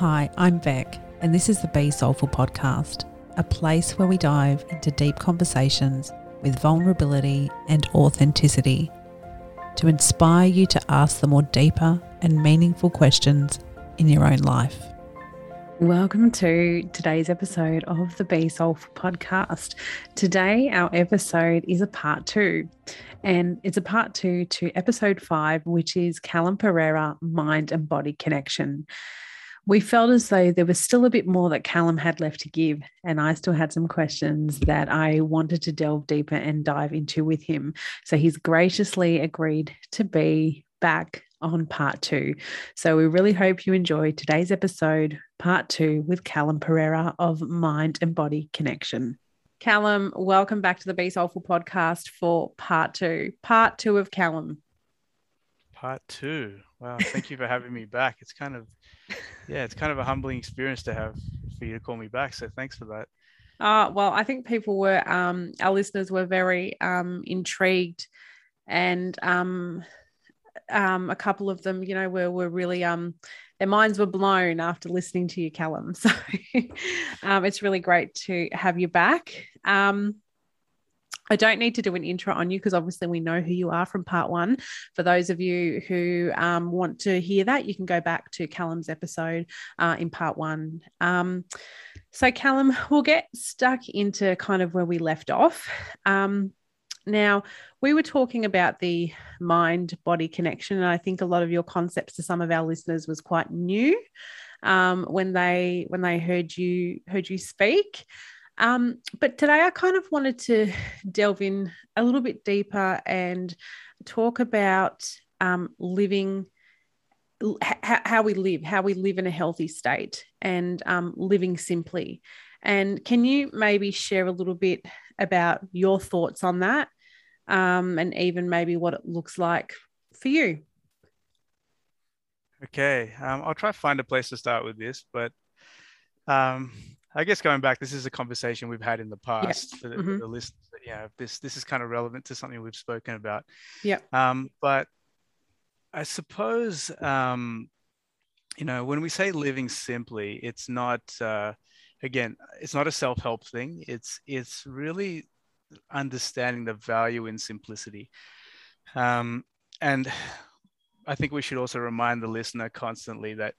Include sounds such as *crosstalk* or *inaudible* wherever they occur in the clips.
Hi, I'm Beck, and this is the Be Soulful podcast, a place where we dive into deep conversations with vulnerability and authenticity to inspire you to ask the more deeper and meaningful questions in your own life. Welcome to today's episode of the Be Soulful podcast. Today, our episode is a part two, and it's a part two to episode five, which is Callum Pereira Mind and Body Connection we felt as though there was still a bit more that Callum had left to give. And I still had some questions that I wanted to delve deeper and dive into with him. So he's graciously agreed to be back on part two. So we really hope you enjoy today's episode, part two, with Callum Pereira of Mind and Body Connection. Callum, welcome back to the Be Soulful podcast for part two. Part two of Callum. Part two. Wow. Thank you for having me back. It's kind of yeah, it's kind of a humbling experience to have for you to call me back. So thanks for that. Uh, well, I think people were, um, our listeners were very um, intrigued, and um, um, a couple of them, you know, were were really um, their minds were blown after listening to you, Callum. *laughs* So um, it's really great to have you back. I don't need to do an intro on you because obviously we know who you are from part one. For those of you who um, want to hear that, you can go back to Callum's episode uh, in part one. Um, so, Callum, we'll get stuck into kind of where we left off. Um, now, we were talking about the mind body connection, and I think a lot of your concepts to some of our listeners was quite new um, when they when they heard you heard you speak. Um, but today I kind of wanted to delve in a little bit deeper and talk about um, living, h- how we live, how we live in a healthy state and um, living simply. And can you maybe share a little bit about your thoughts on that um, and even maybe what it looks like for you? Okay, um, I'll try to find a place to start with this, but um, I guess going back, this is a conversation we've had in the past yeah. for, the, mm-hmm. the listeners. Yeah, this this is kind of relevant to something we've spoken about. Yeah. Um, but I suppose um, you know when we say living simply, it's not uh, again, it's not a self help thing. It's it's really understanding the value in simplicity. Um, and *sighs* I think we should also remind the listener constantly that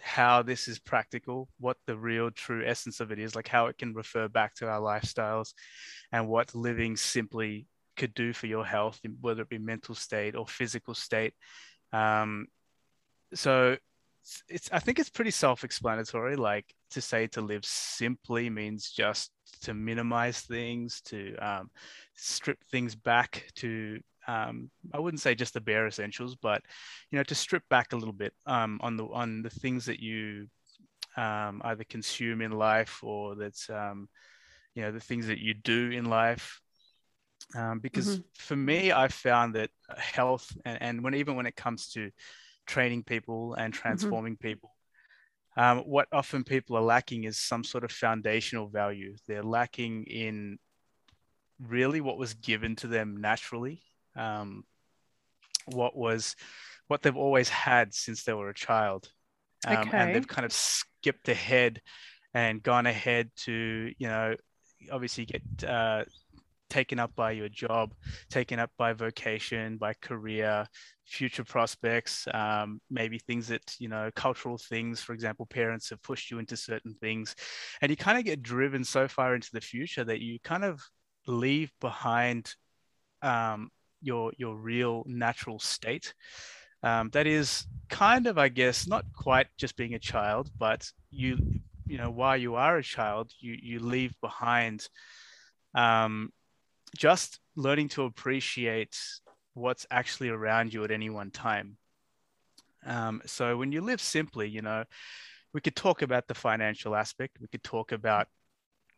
how this is practical, what the real true essence of it is, like how it can refer back to our lifestyles and what living simply could do for your health, whether it be mental state or physical state. Um, so it's, it's, I think it's pretty self-explanatory. Like to say to live simply means just to minimize things, to um, strip things back, to um, I wouldn't say just the bare essentials, but you know, to strip back a little bit um, on the on the things that you um, either consume in life or that's um, you know the things that you do in life. Um, because mm-hmm. for me, I've found that health and, and when even when it comes to training people and mm-hmm. transforming mm-hmm. people, um, what often people are lacking is some sort of foundational value. They're lacking in really what was given to them naturally um, what was what they've always had since they were a child um, okay. and they've kind of skipped ahead and gone ahead to you know obviously get uh, taken up by your job taken up by vocation by career future prospects um, maybe things that you know cultural things for example parents have pushed you into certain things and you kind of get driven so far into the future that you kind of leave behind um, your your real natural state. Um, that is kind of, I guess, not quite just being a child, but you you know while you are a child, you you leave behind um, just learning to appreciate what's actually around you at any one time. Um, so when you live simply, you know, we could talk about the financial aspect. We could talk about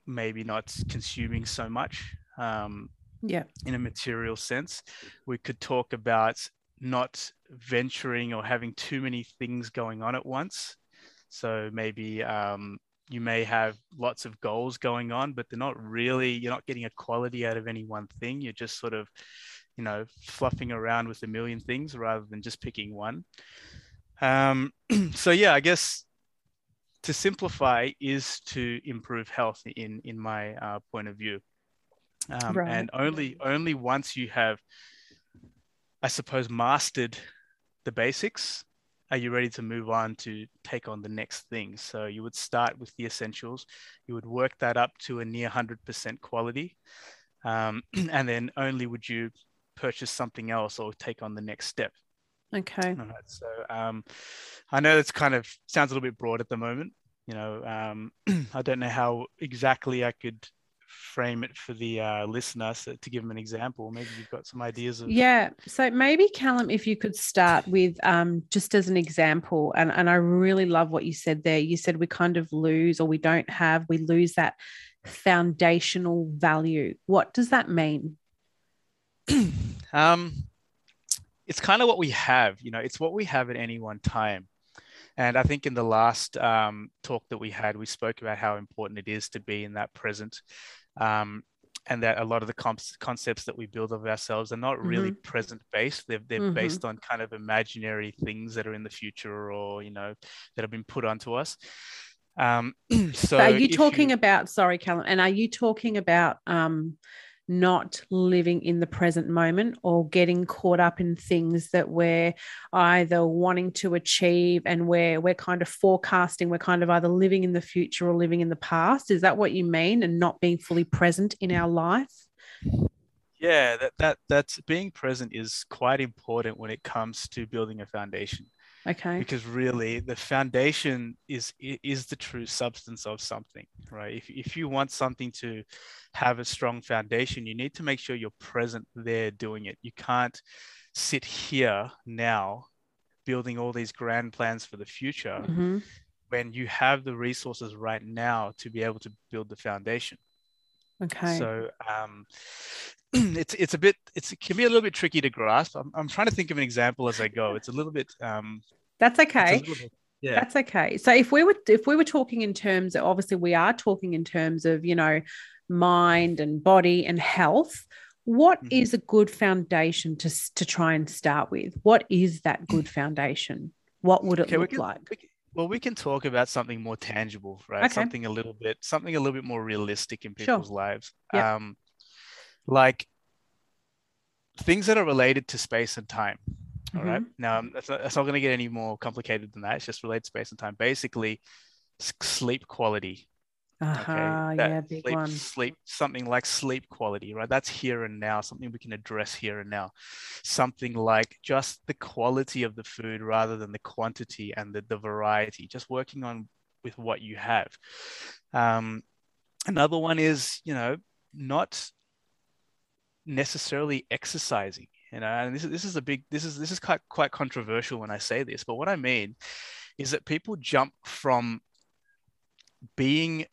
maybe not consuming so much. Um, yeah. in a material sense. We could talk about not venturing or having too many things going on at once. So maybe um, you may have lots of goals going on but they're not really you're not getting a quality out of any one thing. You're just sort of you know fluffing around with a million things rather than just picking one. Um, *clears throat* so yeah i guess to simplify is to improve health in in my uh, point of view um, right. and only only once you have i suppose mastered the basics are you ready to move on to take on the next thing. So you would start with the essentials. You would work that up to a near 100% quality. Um, *clears throat* and then only would you purchase something else or take on the next step. Okay. All right, so um, i know it's kind of sounds a little bit broad at the moment. You know um, *clears throat* i don't know how exactly i could frame it for the uh, listener so to give them an example. Maybe you've got some ideas of yeah. So maybe callum if you could start with um, just as an example and, and i really love what you said there. You said we kind of lose or we don't have we lose that foundational value. What does that mean? *clears throat* Um, it's kind of what we have you know it's what we have at any one time. And I think in the last um, talk that we had, we spoke about how important it is to be in that present um, and that a lot of the comp- concepts that we build of ourselves are not really mm-hmm. present based they're, they're mm-hmm. based on kind of imaginary things that are in the future or you know that have been put onto us um, *clears throat* so are you talking you... about sorry callum and are you talking about um, not living in the present moment or getting caught up in things that we're either wanting to achieve and we're we're kind of forecasting we're kind of either living in the future or living in the past. Is that what you mean and not being fully present in our life? Yeah that that that's being present is quite important when it comes to building a foundation okay. Because really the foundation is is the true substance of something right? If, if you want something to have a strong foundation you need to make sure you're present there doing it. You can't sit here now building all these grand plans for the future mm-hmm. when you have the resources right now to be able to build the foundation okay so um *clears throat* it's it's a bit it's it can be a little bit tricky to grasp. I'm, I'm trying to think of an example as I go. It's a little bit um That's okay. Bit, yeah. That's okay. So if we were if we were talking in terms of obviously we are talking in terms of, you know, mind and body and health, what mm-hmm. is a good foundation to to try and start with? What is that good *clears throat* foundation? What would it okay, look can, like? Well, we can talk about something more tangible, right? Okay. Something a little bit something a little bit more realistic in people's sure. lives. Yep. Um like things that are related to space and time. All mm-hmm. right. Now, that's not, that's not going to get any more complicated than that. It's just related to space and time. Basically, sleep quality. Uh-huh, okay. yeah, big sleep, one. Sleep, something like sleep quality, right? That's here and now, something we can address here and now. Something like just the quality of the food rather than the quantity and the, the variety, just working on with what you have. Um, another one is, you know, not necessarily exercising you know and this is this is a big this is this is quite quite controversial when i say this but what i mean is that people jump from being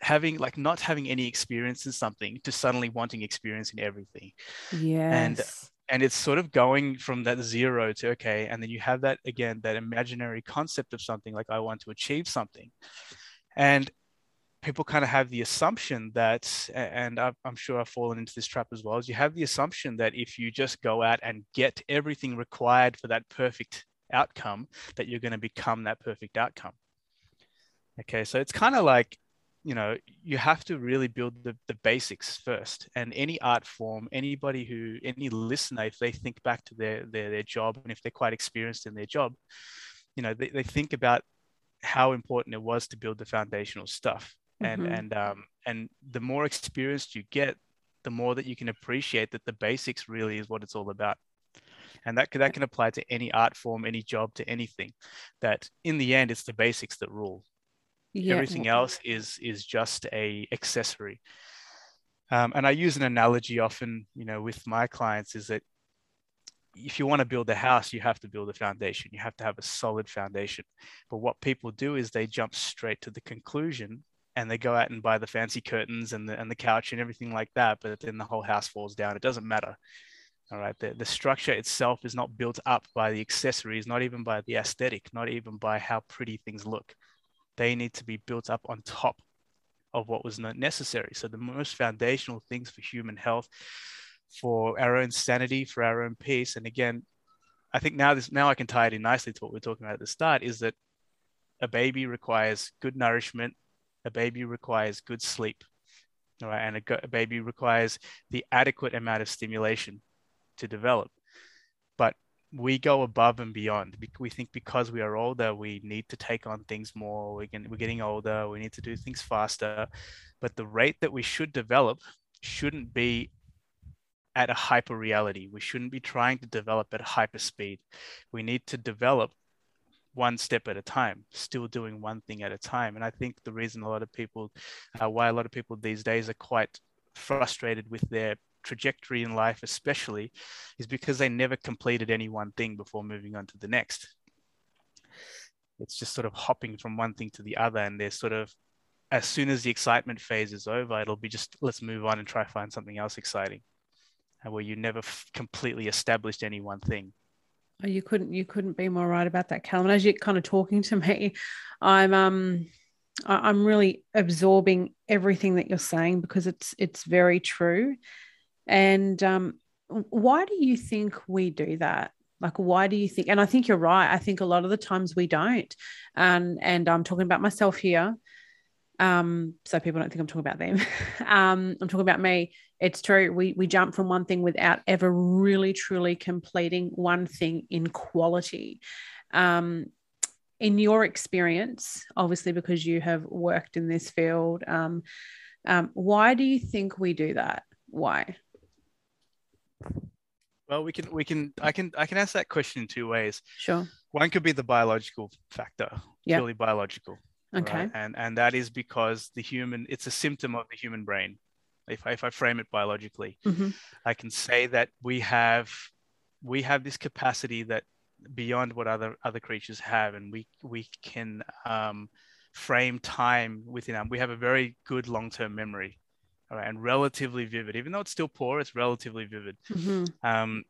having like not having any experience in something to suddenly wanting experience in everything. Yeah and and it's sort of going from that zero to okay and then you have that again that imaginary concept of something like i want to achieve something. And people kind of have the assumption that, and I'm sure I've fallen into this trap as well, is you have the assumption that if you just go out and get everything required for that perfect outcome, that you're going to become that perfect outcome. Okay, so it's kind of like, you know, you have to really build the, the basics first. And any art form, anybody who, any listener, if they think back to their, their, their job and if they're quite experienced in their job, you know, they, they think about how important it was to build the foundational stuff and mm-hmm. and um, and the more experienced you get the more that you can appreciate that the basics really is what it's all about and that that can apply to any art form any job to anything that in the end it's the basics that rule yeah. everything else is is just a accessory. Um, and i use an analogy often you know with my clients is that if you want to build a house you have to build a foundation. You have to have a solid foundation. But what people do is they jump straight to the conclusion and they go out and buy the fancy curtains and the, and the couch and everything like that but then the whole house falls down. It doesn't matter. All right? The, the structure itself is not built up by the accessories not even by the aesthetic not even by how pretty things look they need to be built up on top of what was not necessary. So the most foundational things for human health for our own sanity for our own peace. And again i think now this now i can tie it in nicely to what we are talking about at the start is that a baby requires good nourishment, a baby requires good sleep, right, and a, a baby requires the adequate amount of stimulation to develop. But we go above and beyond. We think because we are older, we need to take on things more. We're getting, older. We need to do things faster. But the rate that we should develop shouldn't be at a hyper reality. We shouldn't be trying to develop at hyper speed. We need to develop one step at a time, still doing one thing at a time. And I think the reason a lot of people, uh, why a lot of people these days are quite frustrated with their trajectory in life, especially, is because they never completed any one thing before moving on to the next. It's just sort of hopping from one thing to the other, and they're sort of as soon as the excitement phase is over, it'll be just let's move on and try find something else exciting, and where you never f- completely established any one thing. Oh, you couldn't you couldn't be more right about that, Callum. And as you're kind of talking to me, I'm um I'm really absorbing everything that you're saying because it's it's very true. And um, why do you think we do that? Like, why do you think? And I think you're right. I think a lot of the times we don't. And and I'm talking about myself here. Um, so people don't think I'm talking about them. *laughs* um, I'm talking about me. It's true. We we jump from one thing without ever really truly completing one thing in quality. Um, in your experience, obviously because you have worked in this field, um, um, why do you think we do that? Why? Well, we can we can I can I can ask that question in two ways. Sure. One could be the biological factor, yep. purely biological. Okay. Right? And and that is because the human it's a symptom of the human brain. If I, if I frame it biologically, mm-hmm. I can say that we have we have this capacity that beyond what other other creatures have, and we we can um, frame time within them. We have a very good long term memory all right, and relatively vivid. Even though it's still poor, it's relatively vivid. Mm-hmm. Um,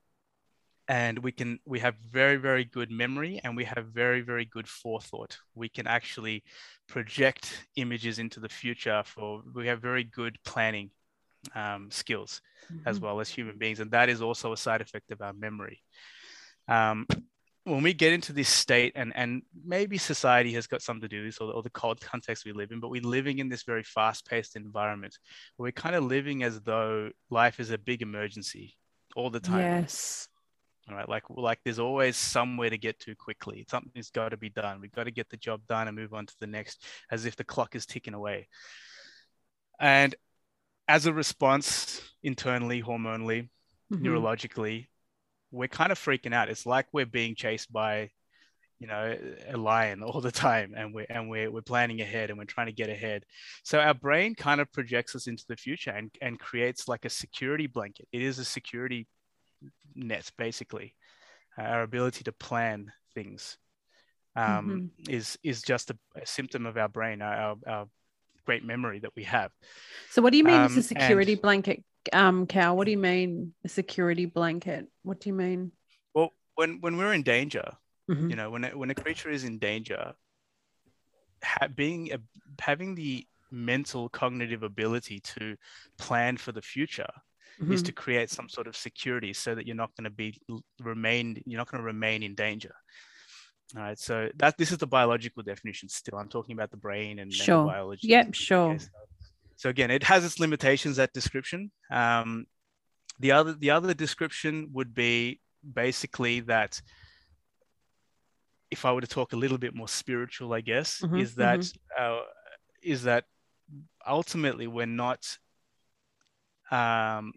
and we can we have very very good memory and we have very very good forethought we can actually project images into the future for we have very good planning um, skills mm-hmm. as well as human beings and that is also a side effect of our memory um, when we get into this state and and maybe society has got something to do with this or, or the cold context we live in but we're living in this very fast-paced environment where we're kind of living as though life is a big emergency all the time. Yes. All right like like there's always somewhere to get to quickly. Something's got to be done. We've got to get the job done and move on to the next as if the clock is ticking away. And as a response internally hormonally mm-hmm. neurologically we're kind of freaking out. It's like we're being chased by, you know, a lion *laughs* all the time, and we're and we're we're planning ahead and we're trying to get ahead. So our brain kind of projects us into the future and and creates like a security blanket. It is a security net, basically. Uh, our ability to plan things um, mm-hmm. is is just a, a, symptom of our brain, our, our great memory that we have. So, what do you mean um, it's a security and, blanket? um, Cal, what do you mean a security blanket? What do you mean? Well, when when we're in danger, mm-hmm. you know, when a, when a creature is in danger, ha- being a, having the mental cognitive ability to plan for the future mm-hmm. is to create some sort of security so that you're not going to be remain you're not going to remain in danger all right so that this is the biological definition still i'm talking about the brain and sure. biology yep sure so again, it has its limitations, that description. Um, the other the other description would be basically that if I were to talk a little bit more spiritual, I guess, mm-hmm, is that mm-hmm. uh, is that ultimately we're not um,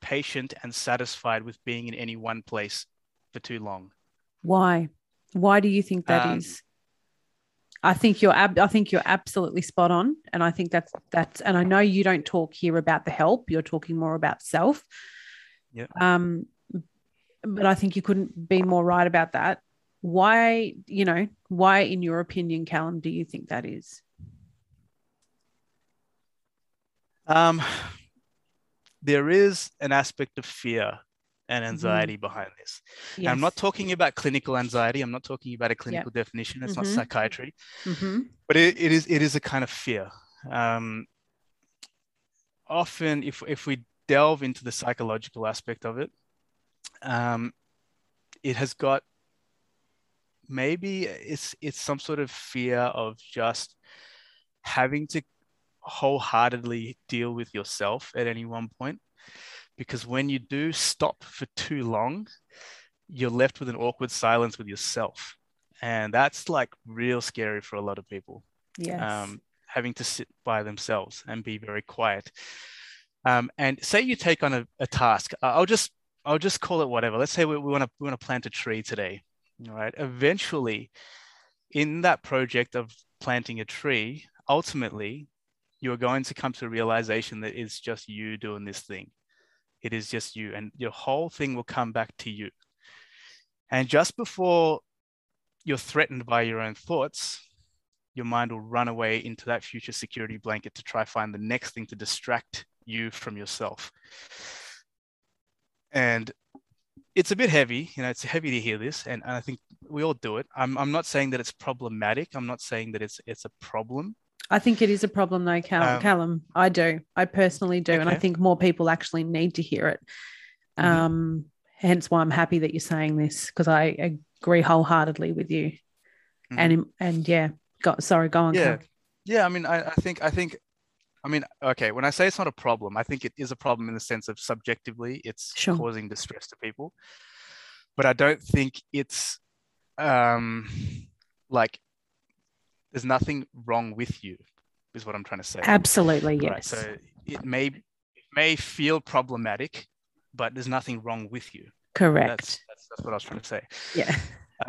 patient and satisfied with being in any one place for too long. Why? Why do you think that um, is? I think you're ab- I think you're absolutely spot on, and I think that's that's. And I know you don't talk here about the help; you're talking more about self. Yeah. Um, but I think you couldn't be more right about that. Why, you know, why, in your opinion, Callum, do you think that is? Um, there is an aspect of fear and mm-hmm. anxiety mm-hmm. behind this. Yes. I'm not talking about clinical anxiety. I'm not talking about a clinical yep. definition. It's mm-hmm. not psychiatry, mm-hmm. but it, it is it is a kind of fear. Um, often, if if we delve into the psychological aspect of it, um, it has got maybe it's it's some sort of fear of just having to wholeheartedly deal with yourself at any one point because when you do stop for too long you're left with an awkward silence with yourself. And that's like real scary for a lot of people yes. um, having to sit by themselves and be very quiet. Um, and say you take on a, a task i'll just i'll just call it whatever. Let's say we, we want to we want to plant a tree today all right eventually in that project of planting a tree ultimately you're going to come to a realization that it's just you doing this thing it is just you and your whole thing will come back to you and just before you're threatened by your own thoughts your mind will run away into that future security blanket to try find the next thing to distract you from yourself and it's a bit heavy, you know, it's heavy to hear this, and, and I think we all do it. I'm, I'm not saying that it's problematic. I'm not saying that it's it's a problem. I think it is a problem though, Cal- um, Callum. I do. I personally do. Okay. And I think more people actually need to hear it. Mm-hmm. Um, hence why I'm happy that you're saying this because I agree wholeheartedly with you. Mm-hmm. And and yeah, go, sorry, go on. Yeah. Cal. Yeah. I mean, I, I think I think I mean, okay, when I say it's not a problem, I think it is a problem in the sense of subjectively it's sure. causing distress to people. But I don't think it's um, like there's nothing wrong with you, is what I'm trying to say. Absolutely, yes. Right, so it may it may feel problematic, but there's nothing wrong with you. Correct. That's, that's, that's what I was trying to say. Yeah.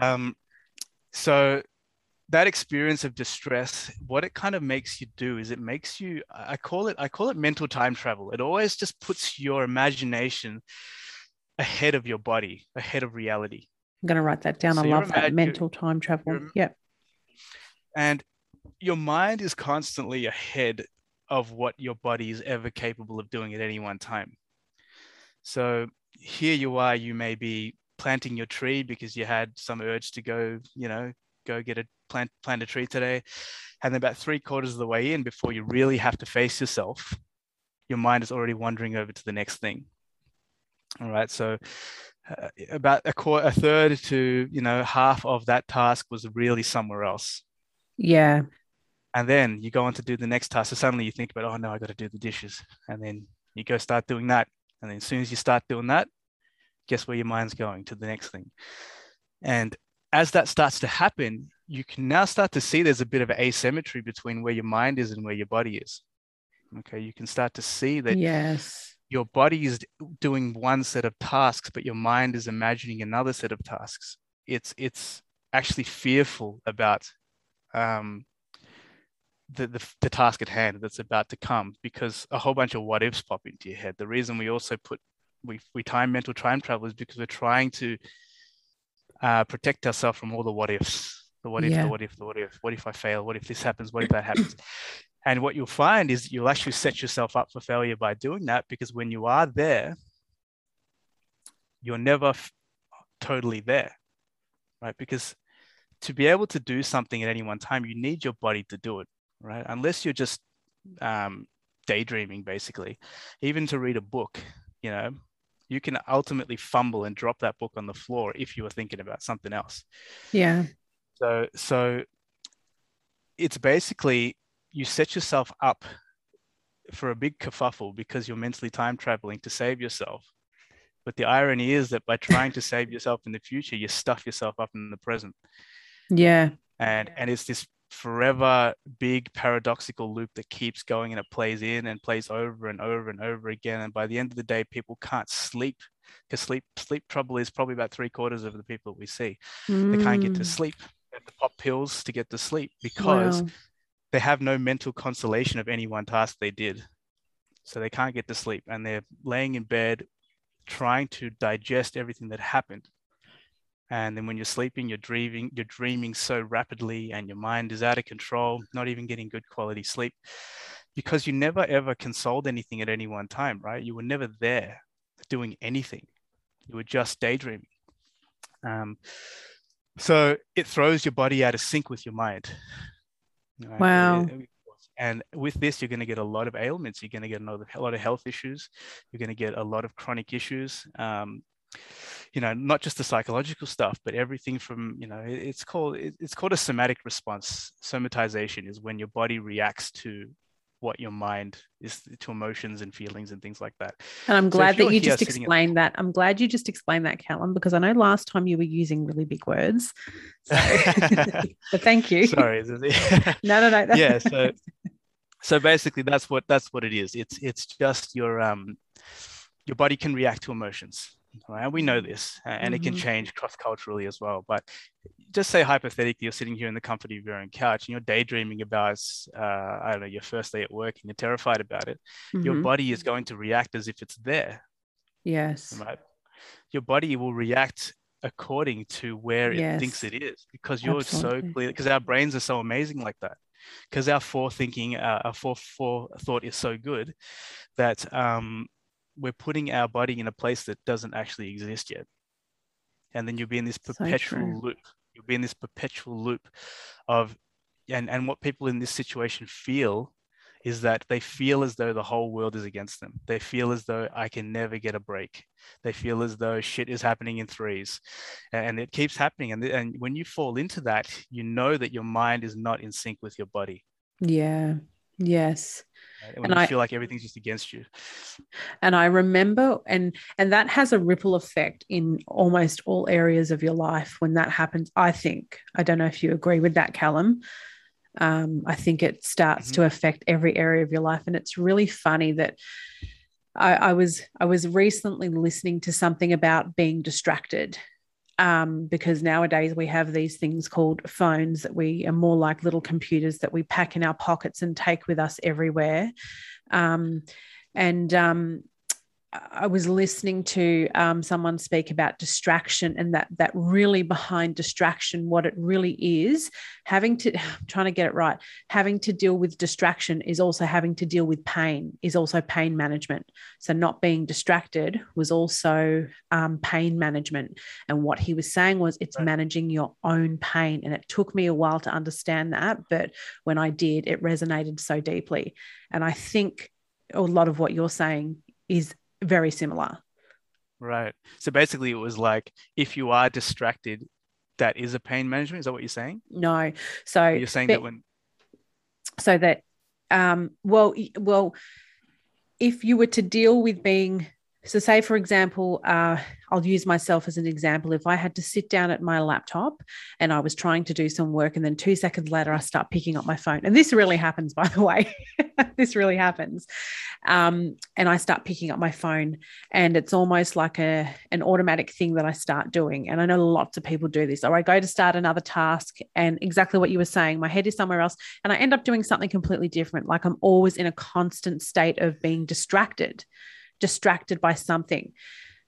Um, so that experience of distress what it kind of makes you do is it makes you i call it i call it mental time travel it always just puts your imagination ahead of your body ahead of reality i'm going to write that down so i love that mental time travel yeah and your mind is constantly ahead of what your body is ever capable of doing at any one time. So here you are you may be planting your tree because you had some urge to go you know go get a plant plant a tree today. And about three quarters of the way in before you really have to face yourself your mind is already wandering over to the next thing. All right so uh, about a quarter a third to you know half of that task was really somewhere else yeah. And then you go on to do the next task. So suddenly you think about oh no i got to do the dishes. And then you go start doing that. And then as soon as you start doing that guess where your mind's going? To the next thing. And as that starts to happen, you can now start to see there's a bit of asymmetry between where your mind is and where your body is. Okay, you can start to see that yes, your body is doing one set of tasks, but your mind is imagining another set of tasks. It's it's actually fearful about um, the, the, the task at hand that's about to come because a whole bunch of what ifs pop into your head. The reason we also put we we time mental time travel is because we're trying to uh, protect ourselves from all the what ifs. The what if, yeah. the what if, the what if, what if I fail? What if this happens? What if that happens? *clears throat* and what you'll find is you'll actually set yourself up for failure by doing that because when you are there, you're never f- totally there, right? Because to be able to do something at any one time, you need your body to do it, right? Unless you're just um, daydreaming, basically. Even to read a book, you know, you can ultimately fumble and drop that book on the floor if you were thinking about something else. Yeah. So so it's basically you set yourself up for a big kerfuffle because you're mentally time traveling to save yourself. But the irony is that by trying to save yourself in the future, you stuff yourself up in the present. Yeah. And and it's this forever big paradoxical loop that keeps going and it plays in and plays over and over and over again. And by the end of the day, people can't sleep because sleep sleep trouble is probably about three quarters of the people that we see. Mm. They can't get to mm. sleep. They have to pop pills to get to sleep because wow. they have no mental consolation of any one task they did. So they can't get to sleep and they're laying in bed trying to digest everything that happened and then when you're sleeping you're dreaming you're dreaming so rapidly and your mind is out of control not even getting good quality sleep because you never ever consoled anything at any one time right? You were never there doing anything. You were just daydreaming. Um, so it throws your body out of sync with your mind right? wow. and with this you're going to get a lot of ailments. You're going to get a lot of health issues. You're going to get a lot of chronic issues. Um, you know not just the psychological stuff but everything from you know it's called it's called a somatic response somatization is when your body reacts to what your mind is to emotions and feelings and things like that. And I'm glad so that you just explained at- that. I'm glad you just explained that, Callum, because I know last time you were using really big words. So, *laughs* *laughs* but thank you. Sorry. *laughs* no, no, no. yeah. So, so basically, that's what that's what it is. It's it's just your um your body can react to emotions right? We know this, and mm-hmm. it can mm-hmm. change cross culturally as well. But just say hypothetically, you're sitting here in the comfort of your own couch and you're daydreaming about, uh, I don't know, your first day at work, and you're terrified about it. Mm-hmm. Your body is going to react as if it's there. Yes. Right. Your body will react according to where yes. it thinks it is because you're Absolutely. so clear because our brains are so amazing like that because our forethinking uh, our forethought is so good that um, we're putting our body in a place that doesn't actually exist yet. And then you'll be in this perpetual so loop. You'll be in this perpetual loop of, and, and what people in this situation feel is that they feel as though the whole world is against them. They feel as though I can never get a break. They feel as though shit is happening in threes and it keeps happening. And, and when you fall into that, you know that your mind is not in sync with your body. Yeah. Yes. When and you I, feel like everything's just against you. And I remember, and and that has a ripple effect in almost all areas of your life when that happens. I think. I don't know if you agree with that, Callum. Um, I think it starts mm-hmm. to affect every area of your life, and it's really funny that. I, I was I was recently listening to something about being distracted um, because nowadays we have these things called phones that we are more like little computers that we pack in our pockets and take with us everywhere. Um, and um, I was listening to um, someone speak about distraction and that that really behind distraction, what it really is, having to *sighs* I'm trying to get it right, having to deal with distraction is also having to deal with pain, is also pain management. So not being distracted was also um, pain management. And what he was saying was it's right. managing your own pain. And it took me a while to understand that, but when I did, it resonated so deeply. And I think a lot of what you're saying is very similar. Right. So basically, it was like if you are distracted, that is a pain management. Is that what you're saying? No. So you're saying that when. So that, um, well, well, if you were to deal with being so, say for example, uh, I'll use myself as an example. If I had to sit down at my laptop and I was trying to do some work, and then two seconds later I start picking up my phone, and this really happens, by the way, *laughs* this really happens, um, and I start picking up my phone, and it's almost like a an automatic thing that I start doing. And I know lots of people do this. Or I go to start another task, and exactly what you were saying, my head is somewhere else, and I end up doing something completely different. Like I'm always in a constant state of being distracted distracted by something.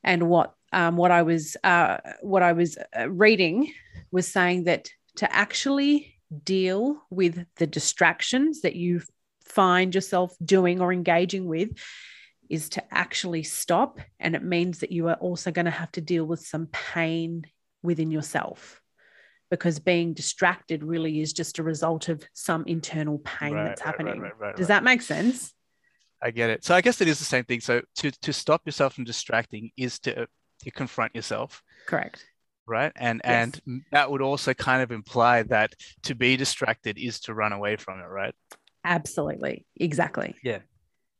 And what um, what I was uh, what I was uh, reading was saying that to actually deal with the distractions that you find yourself doing or engaging with is to actually stop and it means that you are also going to have to deal with some pain within yourself because being distracted really is just a result of some internal pain right, that's happening. Right, right, Does that make sense? I get it. So I guess it is the same thing. So to to stop yourself from distracting is to to confront yourself. Correct. Right. And yes. and that would also kind of imply that to be distracted is to run away from it, right? Absolutely. Exactly. Yeah.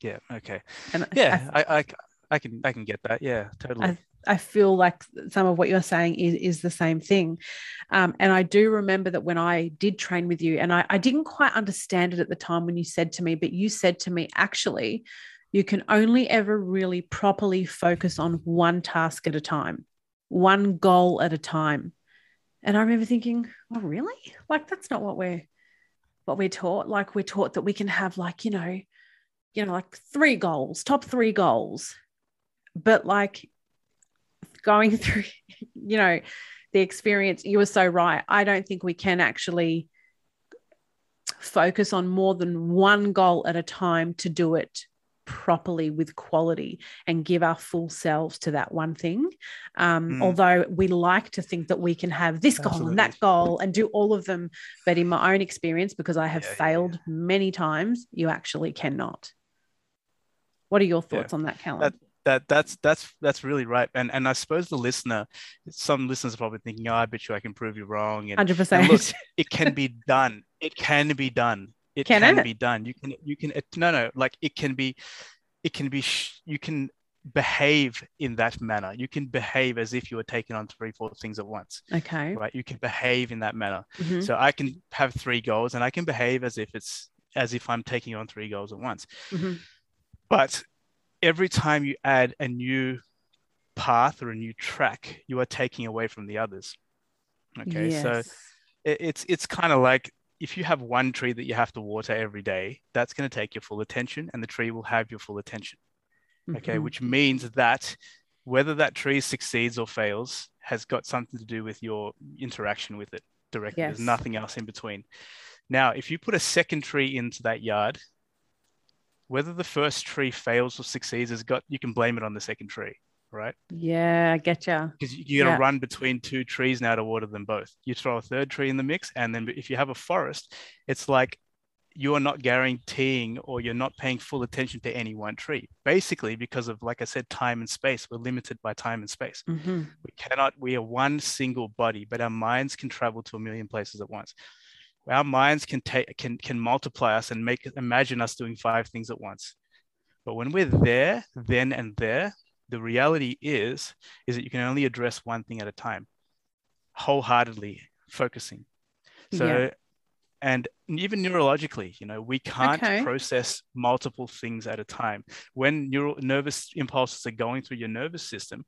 Yeah. Okay. And yeah, I, I, I, I can I can get that. Yeah, totally. I, I feel like some of what you're saying is, is the same thing. Um, and I do remember that when I did train with you, and I, I didn't quite understand it at the time when you said to me, but you said to me, actually, you can only ever really properly focus on one task at a time, one goal at a time. And I remember thinking, oh, really? Like, that's not what we're what we're taught. Like, we're taught that we can have, like, you know, you know, like three goals, top three goals. But like going *laughs* through, you know, the experience, you were so right. I don't think we can actually focus on more than one goal at a time to do it properly with quality and give our full selves to that one thing. Um, mm. Although we like to think that we can have this Absolutely. goal and that goal and do all of them. But in my own experience, because I have yeah, failed yeah. many times, you actually cannot. What are your thoughts yeah. on that, Callum? That, that that's that's that's really right. And and I suppose the listener, some listeners are probably thinking, oh, I bet you I can prove you wrong. And, Hundred and look, *laughs* it can be done. It can be done. It Can can, it? be done. You can you can no no like it can be, it can be sh- you can behave in that manner. You can behave as if you were taking on three four things at once. Okay. Right. You can behave in that manner. Mhm. So I can have three goals and I can behave as if it's as if I'm taking on three goals at once. Mhm. But every time you add a new path or a new track, you are taking away from the others. Okay. So it, it's it's kind of like if you have one tree that you have to water every day, that's going to take your full attention and the tree will have your full attention. Okay. Mhm. Which means that whether that tree succeeds or fails has got something to do with your interaction with it directly. Yes. There's nothing else in between. Now, if you put a second tree into that yard, whether the first tree fails or succeeds has got you can blame it on the second tree, right? Yeah, I get you. Because you're gonna Yeah. run between two trees now to water them both. You throw a third tree in the mix, and then if you have a forest, it's like you are not guaranteeing or you're not paying full attention to any one tree. Basically, because of like I said, time and space, we're limited by time and space. hmm We cannot, we are one single body, but our minds can travel to a million places at once. Our minds can take can can multiply us and make imagine us doing five things at once. But when we're there, then and there, the reality is is that you can only address one thing at a time, wholeheartedly focusing. So Yeah. and even neurologically, you know, we can't Okay. process multiple things at a time. When neural nervous impulses are going through your nervous system,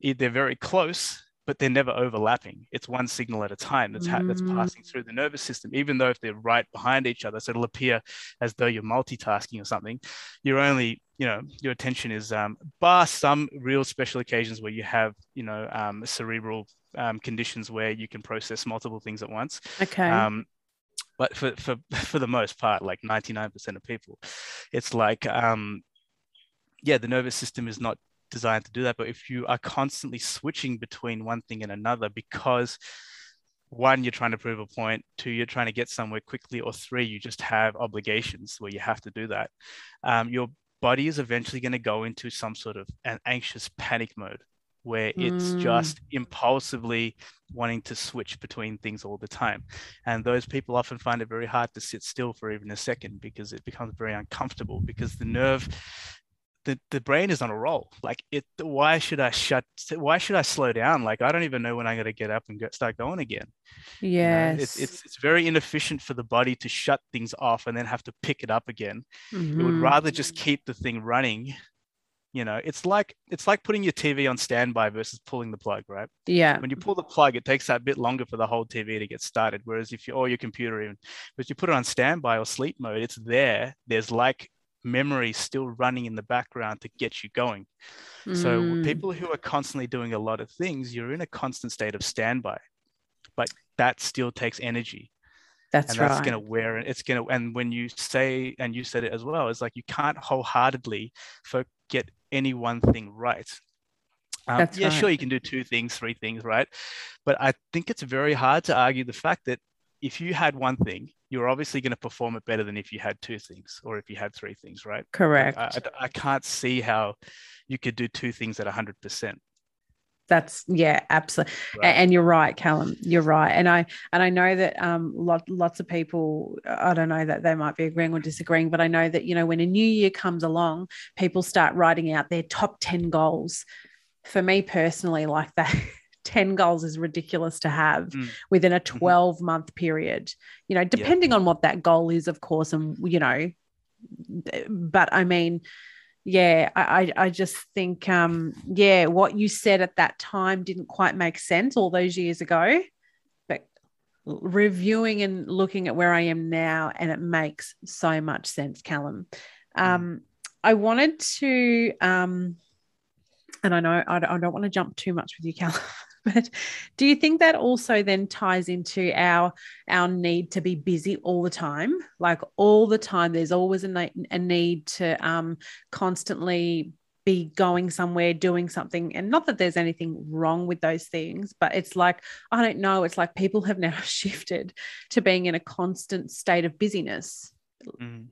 they're very close, but they're never overlapping. It's one signal at a time that's ha- that's Mm. passing through the nervous system, even though if they're right behind each other, so it'll appear as though you're multitasking or something. You're only, you know, your attention is, um, bar some real special occasions where you have, you know, um, cerebral um, conditions where you can process multiple things at once. Okay. Um, but for, for *laughs* for the most part, like 99% of people, it's like um, yeah, the nervous system is not designed to do that. But if you are constantly switching between one thing and another because one, you're trying to prove a point, two, you're trying to get somewhere quickly, or three, you just have obligations where you have to do that. Um, your body is eventually going to go into some sort of an anxious panic mode where it's Mm. just impulsively wanting to switch between things all the time. And those people often find it very hard to sit still for even a second because it becomes very uncomfortable because the nerve the, the brain is on a roll. Like it why should I shut why should I slow down? Like I don't even know when I'm gonna get up and get, start going again. You know, it's, it's it's very inefficient for the body to shut things off and then have to pick it up again. It would Mhm. rather just keep the thing running. You know, it's like it's like putting your TV on standby versus pulling the plug, right? Yeah. When you pull the plug, it takes that bit longer for the whole TV to get started. Whereas if you or your computer even, but if you put it on standby or sleep mode, it's there. There's like memory still running in the background to get you going. So Mm. people who are constantly doing a lot of things, you're in a constant state of standby, but that still takes energy That's and right. that's going to wear it's going to and when you say and you said it as well it's like you can't wholeheartedly for get any one thing right um, yeah sure you can do two things three things right but i think it's very hard to argue the fact that if you had one thing you're obviously going to perform it better than if you had two things or if you had three things right Correct. I, I, I can't see how you could do two things at 100% That's yeah, absolutely. right? And you're right, Callum. You're right. And I and I know that um lot, lots of people I don't know that they might be agreeing or disagreeing, but I know that you know when a new year comes along, people start writing out their top 10 goals. For me personally, like that 10 goals is ridiculous to have Mm. within a Mhm. 12 month period. You know, depending on what that goal is, of course, and you know, but I mean, yeah, I, I I just think um yeah, what you said at that time didn't quite make sense all those years ago. But reviewing and looking at where I am now, and it makes so much sense, Callum. Um, I wanted to um and I know I don't, I don't want to jump too much with you, Callum. But do you think that also then ties into our our need to be busy all the time? Like all the time, there's always a, a need to um, constantly be going somewhere, doing something. And not that there's anything wrong with those things, but it's like, I don't know, it's like people have now *laughs* shifted to being in a constant state of busyness. Mhm.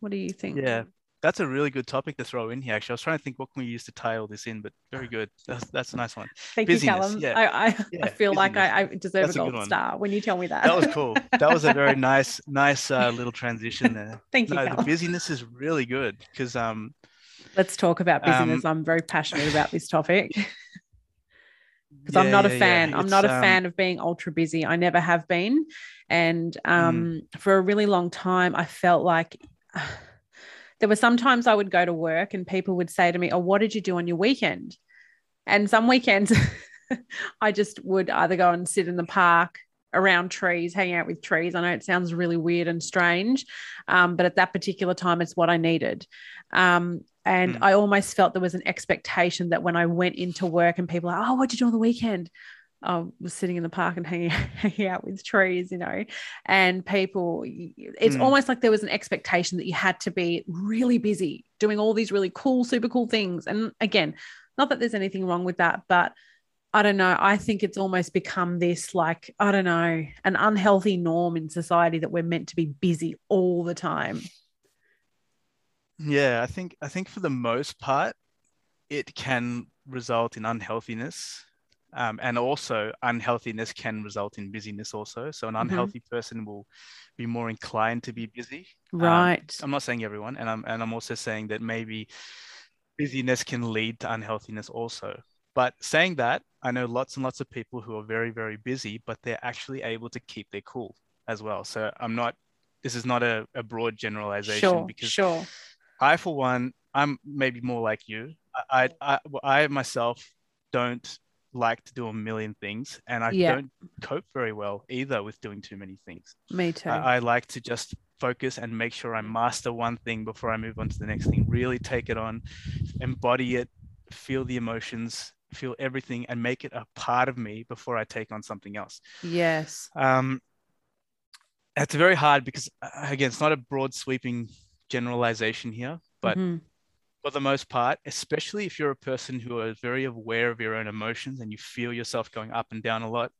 What do you think? Yeah. That's a really good topic to throw in here. Actually, I was trying to think what can we use to tie all this in, but very good. That's that's a nice one. Thank busyness, you, Callum. Yeah. I, I, yeah, I feel busyness. like I, I deserve that's a gold a star when you tell me that. That was cool. That was a very *laughs* nice, nice uh, little transition there. *laughs* Thank you. No, the busyness is really good because um. Let's talk about busyness. Um, I'm very passionate about this topic. *laughs* because yeah, I'm not a fan. I'm not a um, fan of being ultra busy. I never have been. And um, mm. for a really long time, I felt like there were sometimes I would go to work and people would say to me, Oh, what did you do on your weekend? And some weekends *laughs* I just would either go and sit in the park around trees, hang out with trees. I know it sounds really weird and strange, um, but at that particular time, it's what I needed. Um, and mm. I almost felt there was an expectation that when I went into work and people are, oh, what did you do on the weekend? I was sitting in the park and hanging, *laughs* hanging out with trees, you know, and people, it's mm. almost like there was an expectation that you had to be really busy doing all these really cool, super cool things. And again, not that there's anything wrong with that, but I don't know. I think it's almost become this like, I don't know, an unhealthy norm in society that we're meant to be busy all the time. Yeah, I think I think for the most part, it can result in unhealthiness um, and also unhealthiness can result in busyness also. So an mm-hmm. unhealthy mm-hmm. person will be more inclined to be busy. Um, right. Um, I'm not saying everyone, and I'm and I'm also saying that maybe busyness can lead to unhealthiness also. But saying that, I know lots and lots of people who are very, very busy, but they're actually able to keep their cool as well. So I'm not, this is not a, a broad generalization sure, because sure. I, for one, I'm maybe more like you. I, I, I myself don't like to do a million things and I yeah. don't cope very well either with doing too many things. Me too. I, I, like to just focus and make sure I master one thing before I move on to the next thing. Really take it on, embody it, feel the emotions, feel everything, and make it a part of me before I take on something else. Yes. Um, it's very hard because uh, again, it's not a broad sweeping generalization here, but mm-hmm for the most part, especially if you're a person who is very aware of your own emotions and you feel yourself going up and down a lot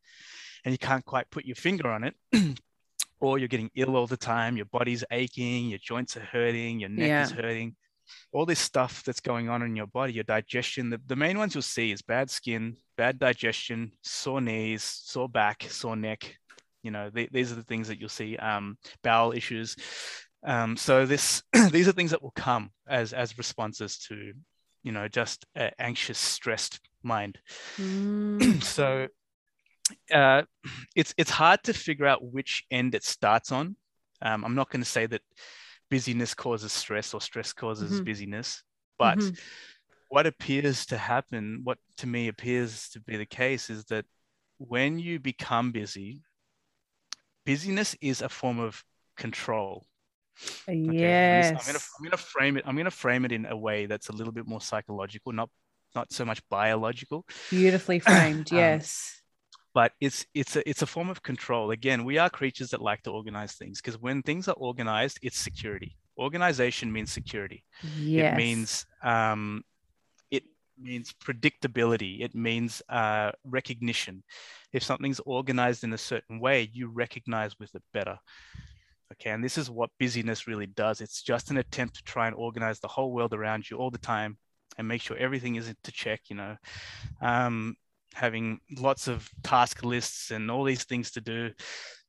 and you can't quite put your finger on it, *clears throat* or you're getting ill all the time, your body's aching, your joints are hurting, your neck yeah. is hurting, all this stuff that's going on in your body, your digestion. The, the main ones you'll see is bad skin, bad digestion, sore knees, sore back, sore neck. You know, these are the things that you'll see. Um, bowel issues. Um, so this *clears throat* these are things that will come as as responses to you know just an anxious, stressed mind. Mm. *clears throat* so uh, it's it's hard to figure out which end it starts on. Um, I'm not going to say that busyness causes stress or stress causes mm-hmm. busyness, but mm-hmm. what appears to happen, what to me appears to be the case, is that when you become busy, busyness is a form of control. Okay, yes. I'm gonna, I'm gonna frame it. I'm gonna frame it in a way that's a little bit more psychological, not not so much biological. Beautifully *clears throat* framed. um, yes. But it's it's a it's a form of control. Again, we are creatures that like to organize things because when things are organized, it's security. Organization means security. Yes. It means um, it means predictability. It means uh, recognition. If something's organized in a certain way, you recognize with it better. Okay, and this is what busyness really does. It's just an attempt to try and organize the whole world around you all the time and make sure everything is to check, you know, um, having lots of task lists and all these things to do.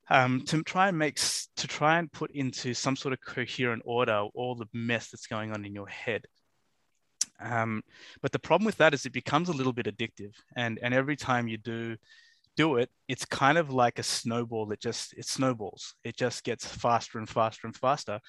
Um, to try and make to try and put into some sort of coherent order all the mess that's going on in your head. Um, but the problem with that is it becomes a little bit addictive, and and every time you do do it, it's kind of like a snowball that just it snowballs. It just gets faster and faster and faster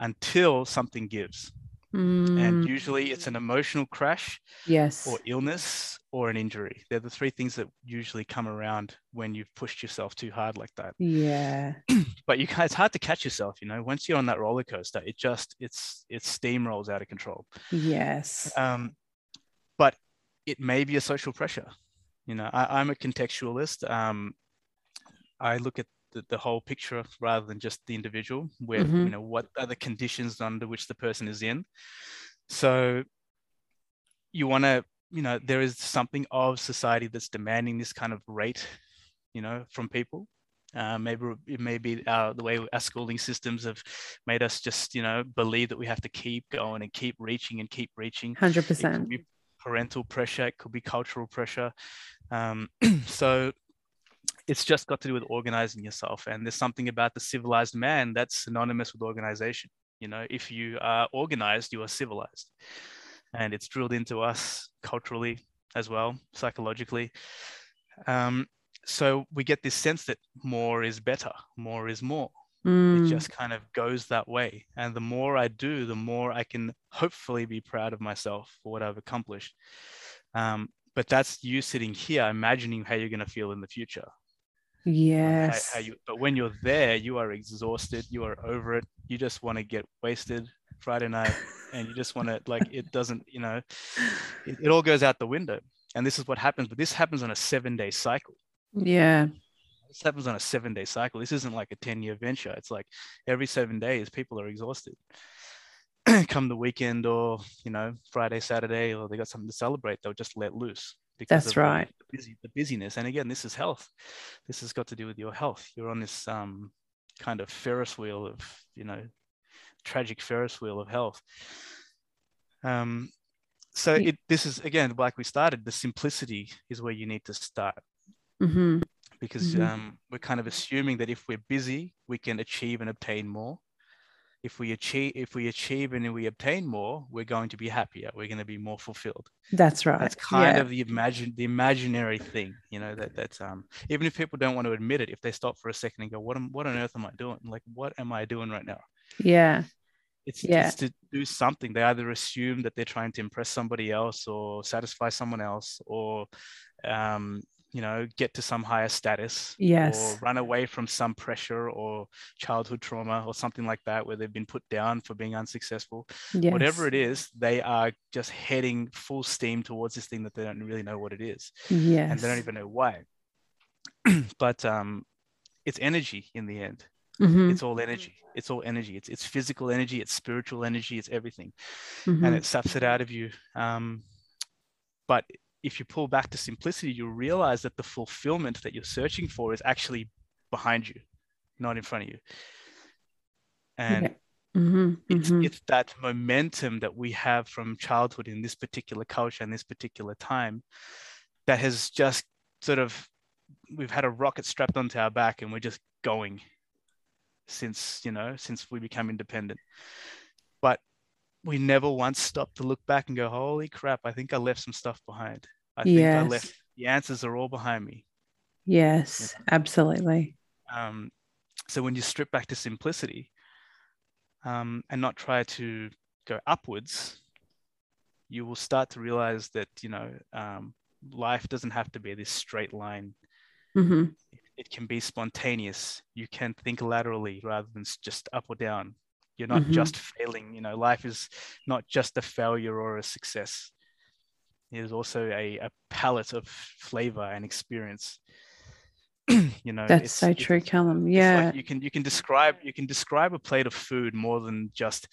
until something gives. Mm. And usually it's an emotional crash, yes, or illness or an injury. They're the three things that usually come around when you've pushed yourself too hard like that. Yeah. *clears throat* but you it's hard to catch yourself, you know. Once you're on that roller coaster, it just it's it steamrolls out of control. Yes. Um, but it may be a social pressure you know I, am a contextualist um, i look at the, the, whole picture rather than just the individual where mm-hmm. you know what are the conditions under which the person is in so you want to you know there is something of society that's demanding this kind of rate you know from people Uh, maybe it may be our, the way our schooling systems have made us just, you know, believe that we have to keep going and keep reaching and keep reaching. Hundred percent. Parental pressure. It could be cultural pressure. Um, *clears throat* so it's just got to do with organizing yourself. And there's something about the civilized man that's synonymous with organization. You know, if you are organized, you are civilized. And it's drilled into us culturally as well, psychologically. Um, so we get this sense that more is better, more is more. Mm. It just kind of goes that way. And the more I do, the more I can hopefully be proud of myself for what I've accomplished. Um, but that's you sitting here imagining how you're going to feel in the future. Yes. How, how you, but when you're there, you are exhausted, you are over it, you just want to get wasted Friday night and you just want to, like, it doesn't, you know, it, it all goes out the window. And this is what happens, but this happens on a seven day cycle. Yeah. This happens on a seven day cycle. This isn't like a 10 year venture. It's like every seven days, people are exhausted. *clears throat* Come the weekend or, you know, Friday, Saturday, or they got something to celebrate, they'll just let loose. Because That's right. The, busy, the busyness. And again, this is health. This has got to do with your health. You're on this um, kind of Ferris wheel of, you know, tragic Ferris wheel of health. Um, so it, this is again like we started the simplicity is where you need to start mm-hmm. Because mm-hmm. Um, we're kind of assuming that if we're busy we can achieve and obtain more if we achieve if we achieve and we obtain more we're going to be happier we're going to be more fulfilled that's right that's kind yeah. of the imagine the imaginary thing you know that that's um even if people don't want to admit it if they stop for a second and go what am what on earth am i doing like what am i doing right now yeah it's, yeah. to do something. They either assume that they're trying to impress somebody else or satisfy someone else or, um, you know, get to some higher status. Yes. Or run away from some pressure or childhood trauma or something like that where they've been put down for being unsuccessful. Yes. Whatever it is, they are just heading full steam towards this thing that they don't really know what it is. Yes. And they don't even know why. *clears throat* but um, it's energy in the end. Mm-hmm. It's all energy. It's all energy. It's it's physical energy. It's spiritual energy. It's everything, mm-hmm. and it sucks it out of you. Um, but if you pull back to simplicity, you realize that the fulfillment that you're searching for is actually behind you, not in front of you. And mm-hmm. It's, mm-hmm. it's that momentum that we have from childhood in this particular culture and this particular time that has just sort of we've had a rocket strapped onto our back and we're just going since you know since we became independent but we never once stopped to look back and go holy crap i think i left some stuff behind i think i left the answers are all behind me yes absolutely um, so when you strip back to simplicity um, and not try to go upwards you will start to realize that you know um, life doesn't have to be this straight line mm-hmm it can be spontaneous. You can think laterally rather than just up or down. You're not mm-hmm. just failing. You know, life is not just a failure or a success. It is also a, a palette of flavor and experience. *clears throat* you know, that's so true, Callum. Yeah, like you can you can describe you can describe a plate of food more than just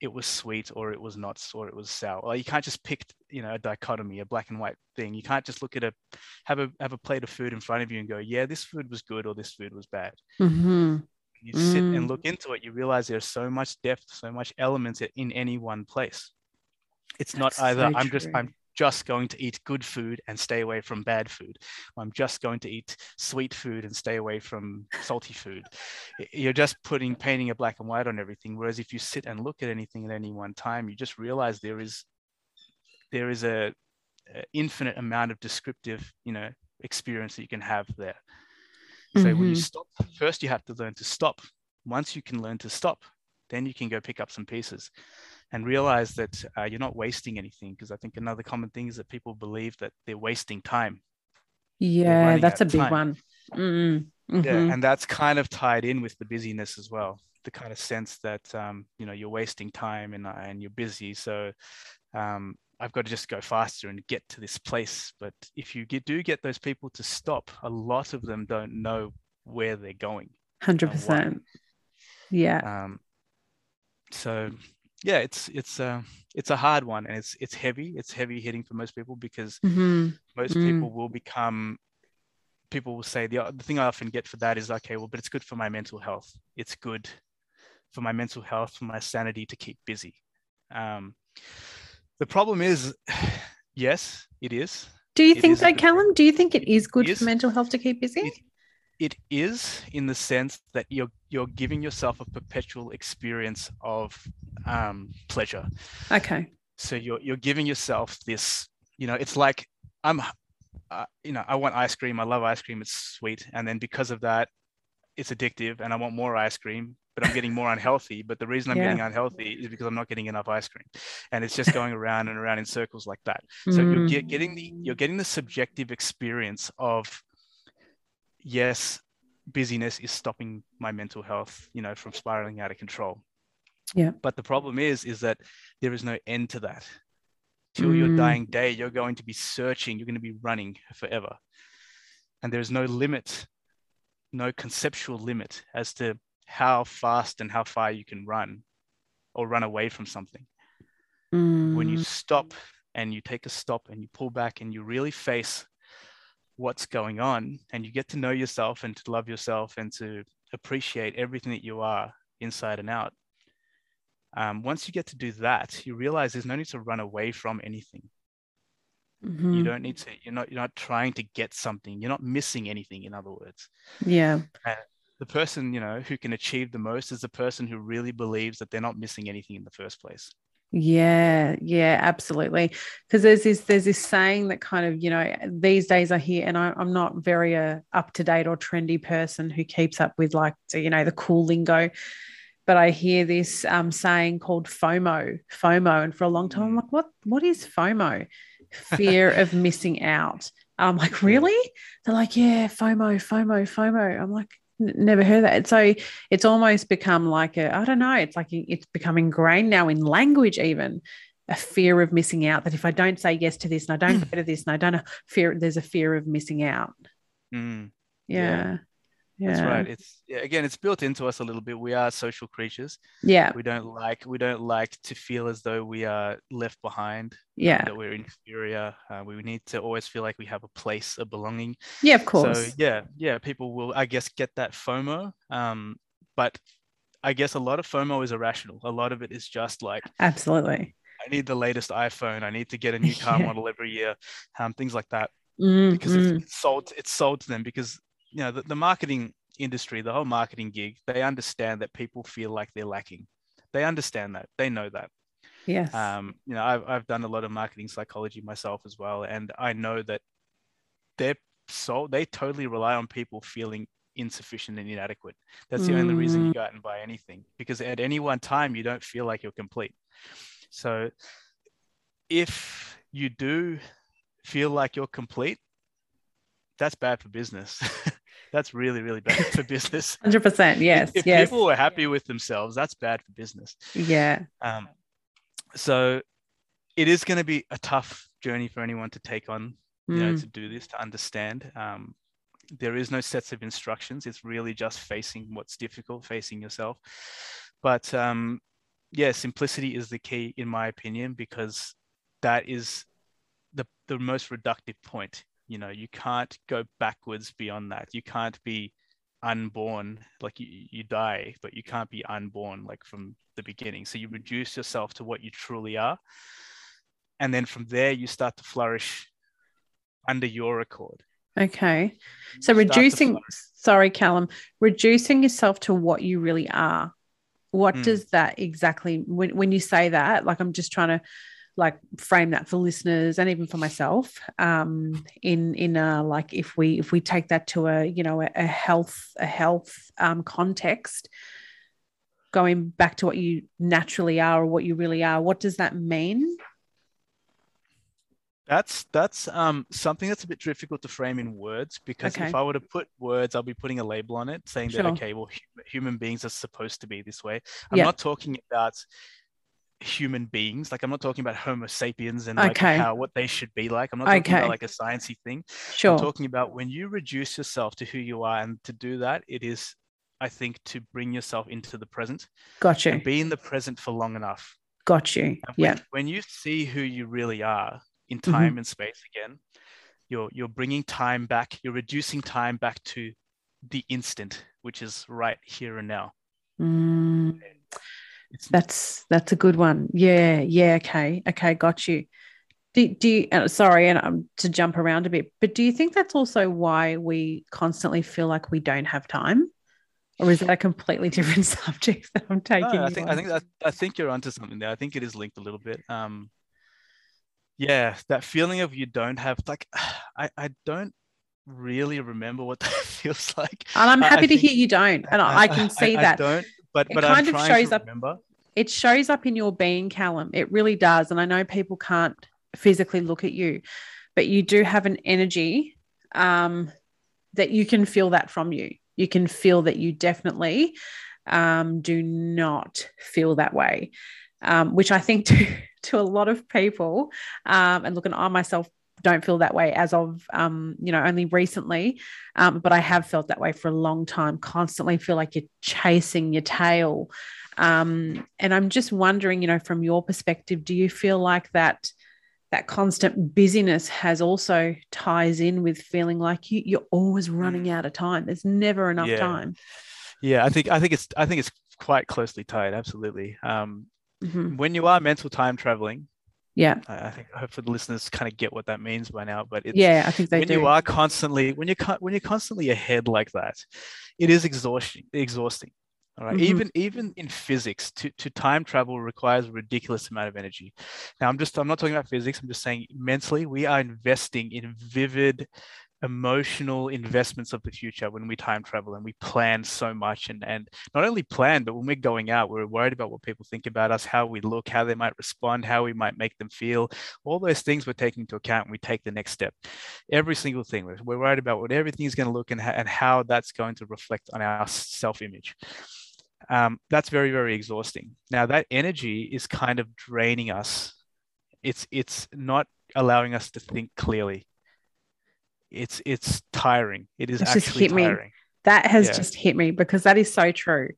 it was sweet or it was not or it was sour. Well, you can't just pick, you know, a dichotomy, a black and white thing. You can't just look at a have a have a plate of food in front of you and go, yeah, this food was good or this food was bad. Mm-hmm. You mm. sit and mm. look into it, you realize there's so much depth, so much elements in any one place. It's That's not either so I'm just I'm just going to eat good food and stay away from bad food. I'm just going to eat sweet food and stay away from salty food. You're just putting painting a black and white on everything. Whereas if you sit and look at anything at any one time, you just realize there is there is a, a infinite amount of descriptive, you know, experience that you can have there. So mm-hmm. when you mm-hmm. stop, first you have to learn to stop. Once you can learn to stop, then you can go pick up some pieces and realize that uh, you're not wasting anything. Because I think another common thing is that people believe that they're wasting time. Yeah, that's a big time. one. Mm-hmm. Yeah, and that's kind of tied in with the busyness as well. The kind of sense that um, you know you're wasting time and uh, and you're busy, so um, I've got to just go faster and get to this place. But if you get, do get those people to stop, a lot of them don't know where they're going. Hundred percent. Yeah. Um, so yeah, it's it's uh, it's a hard one and it's it's heavy. It's heavy hitting for most people because mm-hmm. most mm. people will become people will say the, the thing I often get for that is okay, well, but it's good for my mental health. It's good for my mental health, for my sanity to keep busy. Um, the problem is, *sighs* yes, it is. Do you it think so, Callum? Do you think it is good for mental health to keep busy? It, it is in the sense that you're you're giving yourself a perpetual experience of um, pleasure. Okay. So you're you're giving yourself this. You know, it's like I'm. Uh, you know, I want ice cream. I love ice cream. It's sweet, and then because of that, it's addictive, and I want more ice cream. But I'm getting more *laughs* unhealthy. But the reason I'm yeah. getting unhealthy is because I'm not getting enough ice cream, and it's just going around and around in circles like that. So mm. you're get, getting the you're getting the subjective experience of yes, busyness is stopping my mental health, you know, from spiraling out of control. Yeah. But the problem is, is that there is no end to that. Till mm. your dying day, you're going to be searching, you're going to be running forever. And there's no limit, no conceptual limit as to how fast and how far you can run or run away from something. Mm. When you mm. stop and you take a stop and you pull back and you really face what's going on and you get to know yourself and to love yourself and to appreciate everything that you are inside and out. Um, once you get to do that you realize there's no need to run away from anything. Mm-hmm. you don't need to you're not you're not trying to get something. You're not missing anything in other words. Yeah. And the person you know who can achieve the most is the person who really believes that they're not missing anything in the first place yeah, yeah, absolutely. Because there's this there's this saying that kind of you know these days I hear, and I, am not very uh, up to date or trendy person who keeps up with like you know the cool lingo, but I hear this um, saying called FOMO, FOMO, and for a long time I'm mm. like, what what is FOMO? *laughs* Fear of missing out. I'm like, really? They're like, yeah, FOMO, FOMO, FOMO. I'm like, never heard that. So it's almost become like a, I don't know, it's like it's become ingrained now in language, even a fear of missing out. That if I don't say yes to this and I don't go to this and I don't fear, there's a fear of missing out. Mm, yeah. yeah. Yeah. That's right. It's yeah, again, it's built into us a little bit. We are social creatures. Yeah. We don't like we don't like to feel as though we are left behind. Yeah. That we're inferior. Uh, we need to always feel like we have a place, a belonging. Yeah, of course. So yeah, yeah, people will, I guess, get that FOMO. Um, but I guess a lot of FOMO is irrational. A lot of it is just like absolutely. I need the latest iPhone. I need to get a *laughs* new car yeah. model every year. Um, things like that. Mm, because mm. it's sold. It's sold to them because you know the, the marketing industry, the whole marketing gig, they understand that people feel like they're lacking. They understand that. They know that. Yes. Um, you know, I've, I've done a lot of marketing psychology myself as well, and I know that they're so they totally rely on people feeling insufficient and inadequate. That's the mm. only reason you mm. go out and buy anything because at any one time you don't feel like you're complete. So if you do feel like you're complete, that's bad for business. *laughs* that's really, really bad for business. *laughs* 100%. Yes. If, if yes. people are happy with themselves, that's bad for business. Yeah. Um, so it is going to be a tough journey for anyone to take on, you mm. know, to do this, to understand. Um, there is no sets of instructions. It's really just facing what's difficult, facing yourself. But um, yeah, simplicity is the key, in my opinion, because that is the, the most reductive point you know you can't go backwards beyond that. You can't be unborn like you, you die but you can't be unborn like from the beginning. So you reduce yourself to what you truly are. And then from there you start to flourish under your accord okay. So reducing sorry callum. Reducing yourself to what you really are. What mm. does that exactly when, when you say that like i'm just trying to like frame that for listeners and even for myself um, in in a like if we if we take that to a you know a, a health a health um, context going back to what you naturally are or what you really are what does that mean that's that's um, something that's a bit difficult to frame in words because okay. if I were to put words, I'll be putting a label on it saying sure. that okay, well, human beings are supposed to be this way. I'm not talking about human beings. Like I'm not talking about Homo sapiens and like okay. how what they should be like. I'm not talking okay. about like a sciencey thing. Sure. I'm talking about when you reduce yourself to who you are, and to do that, it is, I think, to bring yourself into the present. Got you. And be in the present for long enough. Got you. When, yeah. When you see who you really are in mm-hmm. time mm-hmm. and space again, you're you're bringing time back you're reducing time back to the instant which is right here and now mm, that's that's a good one. Yeah yeah okay okay got you. Do, do you, uh, sorry and um, to jump around a bit but do you think that's also why we constantly feel like we don't have time? Or is that a completely *laughs* different subject that i'm taking no, i think on? i think that i think you're onto something there. I think it is linked a little bit. Um yeah that feeling of you don't have like *sighs* i i don't really remember what *laughs* that feels like. And i'm happy I, to think, hear you don't and i, I can *laughs* see I, that. don't but it but kind I'm of shows up remember. it shows up in your being callum it really does and i know people can't physically look at you but you do have an energy um, that you can feel that from you you can feel that you definitely um, do not feel that way um, which i think *laughs* to to a lot of people. Um, and look, and I myself don't feel that way as of um, you know only recently um, but i have felt that way for a long time constantly feel like you're chasing your tail um, and i'm just wondering you know from your perspective do you feel like that that constant busyness has also ties in with feeling like you, you're always running mm. out of time there's never enough yeah. time yeah i think i think it's i think it's quite closely tied absolutely um, mm-hmm. when you are mental time traveling yeah i think hopefully the listeners kind of get what that means by now but it's, yeah i think they when do. you are constantly when you're when you're constantly ahead like that it is exhausting exhausting all right? mm-hmm. even even in physics to, to time travel requires a ridiculous amount of energy now i'm just i'm not talking about physics i'm just saying mentally we are investing in vivid emotional investments of the future when we time travel and we plan so much and and not only plan but when we're going out we're worried about what people think about us how we look how they might respond how we might make them feel. All those things we're taking into account and we take the next step. Every single thing we're, we're worried about what everything is going to look and, and how that's going to reflect on our self-image. Um, that's very very exhausting. Now that energy is kind of draining us. It's it's not allowing us to think clearly it's it's tiring. It is it's actually tiring. Me. That has yeah. just hit me because that is so true.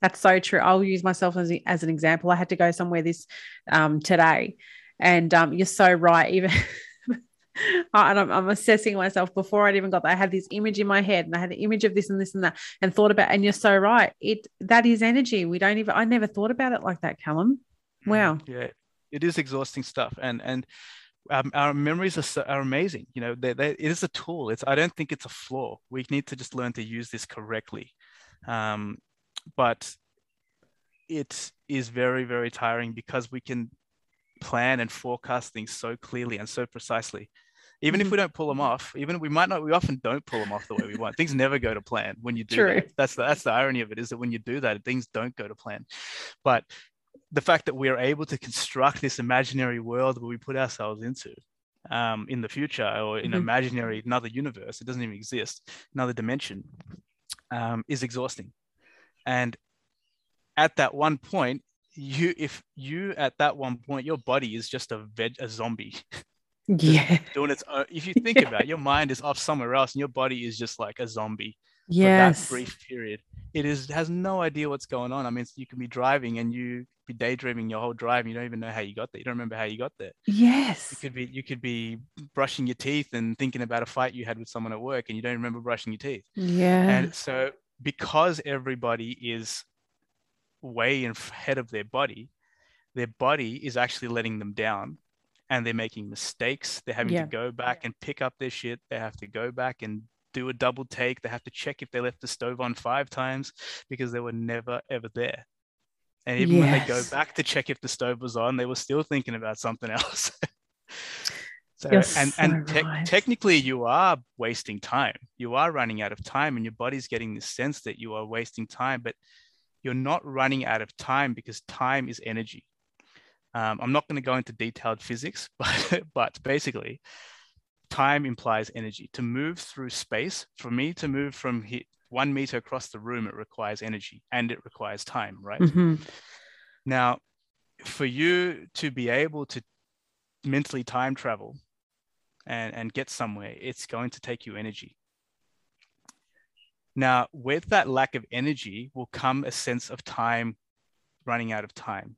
That's so true. I'll use myself as, as an example. I had to go somewhere this um, today, and um, you're so right. Even *laughs* and I'm, I'm, assessing myself before I'd even got there. I had this image in my head, and I had the image of this and this and that, and thought about. And you're so right. It that is energy. We don't even. I never thought about it like that, Callum. Mm, wow. Yeah, it is exhausting stuff, and and um, our memories are, so, are amazing. You know, they, they, it is a tool. It's I don't think it's a flaw. We need to just learn to use this correctly. Um, but it is very very tiring because we can plan and forecast things so clearly and so precisely. Even mm-hmm. if we don't pull them off, even we might not, we often don't pull them off the way we want. things never go to plan when you do True. that. That's the, that's the irony of it is that when you do that, things don't go to plan. But the fact that we are able to construct this imaginary world where we put ourselves into um, in the future or in mm-hmm. imaginary another universe, it doesn't even exist, another dimension, um, is exhausting. And at that one point, you if you at that one point your body is just a veg a zombie *laughs* yeah doing its own if you *laughs* think about it your mind is off somewhere else and your body is just like a zombie yes. for that brief period it is has no idea what's going on i mean you can be driving and you be daydreaming your whole drive and you don't even know how you got there. You don't remember how you got there. Yes. You could be you could be brushing your teeth and thinking about a fight you had with someone at work and you don't remember brushing your teeth. Yeah. And so because everybody is way ahead of their body, their body is actually letting them down and they're making mistakes. They're having yeah. to go back and pick up their shit. They have to go back and do a double take. They have to check if they left the stove on five times because they were never ever there. And even yes. when they go back to check if the stove was on, they were still thinking about something *laughs* else. so, You're and, so and te- right. technically, you are wasting time. You are running out of time, and your body's getting the sense that you are wasting time, but you're not running out of time because time is energy. Um, I'm not going to go into detailed physics, *laughs* but, but basically, time implies energy. To move through space, for me to move from here, one meter across the room, it requires energy and it requires time, right? Mm-hmm. Now, for you to be able to mentally time travel and, and get somewhere, it's going to take you energy. Now, with that lack of energy will come a sense of time running out of time.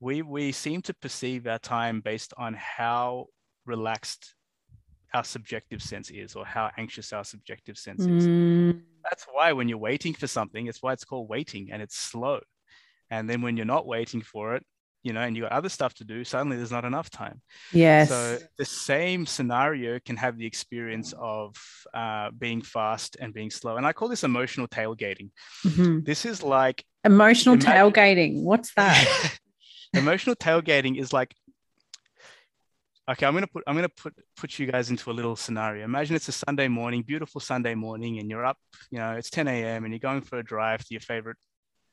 We, we seem to perceive our time based on how relaxed our subjective sense is or how anxious our subjective sense Mm. is. That's why when you're waiting for something, it's why it's called waiting and it's slow. And then when you're not waiting for it, you know, and you got other stuff to do, suddenly there's not enough time. Yes. So the same scenario can have the experience of uh, being fast and being slow. And I call this emotional tailgating. Mhm. This is like Emotional Imagine- tailgating. What's that? *laughs* emotional tailgating is like okay i'm gonna put i'm gonna put put you guys into a little scenario. Imagine it's a sunday morning beautiful sunday morning and you're up you know it's 10 a.m and you're going for a drive to your favorite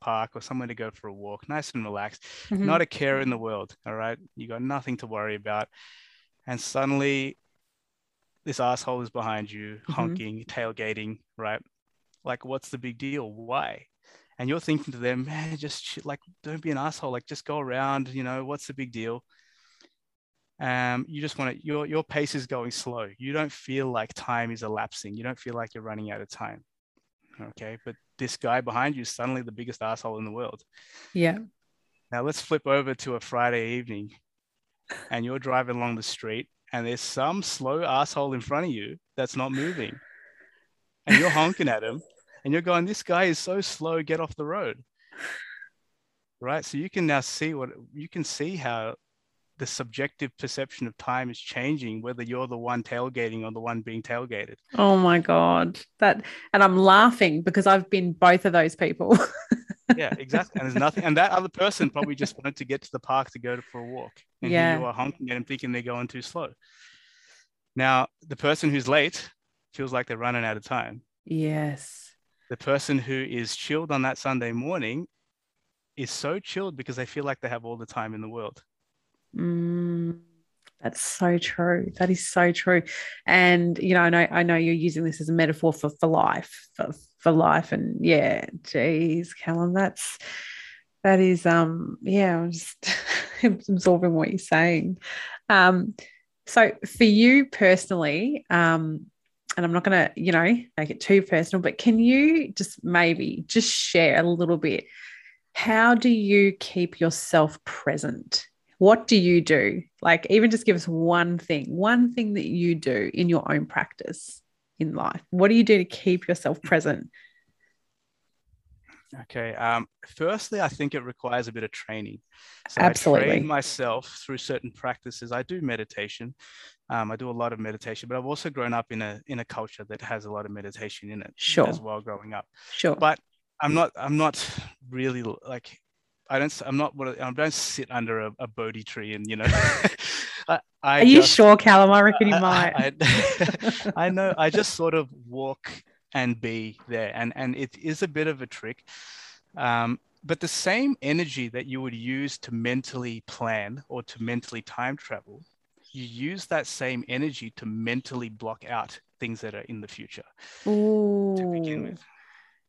park or somewhere to go for a walk nice and relaxed Mhm. not a care in the world all right? You got nothing to worry about. And suddenly this asshole is behind you Mhm. honking tailgating right? Like what's the big deal? Why? And you're thinking to them man just like don't be an asshole like just go around you know what's the big deal um you just want to your your pace is going slow you don't feel like time is elapsing you don't feel like you're running out of time okay but this guy behind you is suddenly the biggest asshole in the world yeah. now let's flip over to a Friday evening and you're driving along the street and there's some slow asshole in front of you that's not moving. And you're honking at him and you're going, This guy is so slow, get off the road. Right. So you can now see what you can see how the subjective perception of time is changing, whether you're the one tailgating or the one being tailgated. Oh my God. That and I'm laughing because I've been both of those people. *laughs* Yeah, exactly. And there's nothing, and that other person probably just wanted to get to the park to go for a walk. And Yeah. you are honking at him thinking they're going too slow. Now, the person who's late feels like they're running out of time. yes. The person who is chilled on that Sunday morning is so chilled because they feel like they have all the time in the world. Mm, that's so true. That is so true. And you know, I know I know you're using this as a metaphor for for life, for, for life. And yeah, geez, Callum, that's that is um yeah, I'm just *laughs* absorbing what you're saying. Um, so for you personally, um, and I'm not gonna, you know, make it too personal, but can you just maybe just share a little bit? How do you keep yourself present? What do you do? Like, even just give us one thing, one thing that you do in your own practice in life. What do you do to keep yourself present? Okay. Um, firstly, I think it requires a bit of training. So Absolutely. I train myself through certain practices. I do meditation. Um, I do a lot of meditation, but I've also grown up in a in a culture that has a lot of meditation in it Sure. as well growing up. Sure. But I'm not I'm not really like I don't I'm not what I don't sit under a, a Bodhi tree and you know *laughs* *laughs* I, I Are you just- sure, Callum? I reckon you might. I, *laughs* I know. I just sort of walk and be there, and and it is a bit of a trick. Um, but the same energy that you would use to mentally plan or to mentally time travel, you use that same energy to mentally block out things that are in the future to begin with.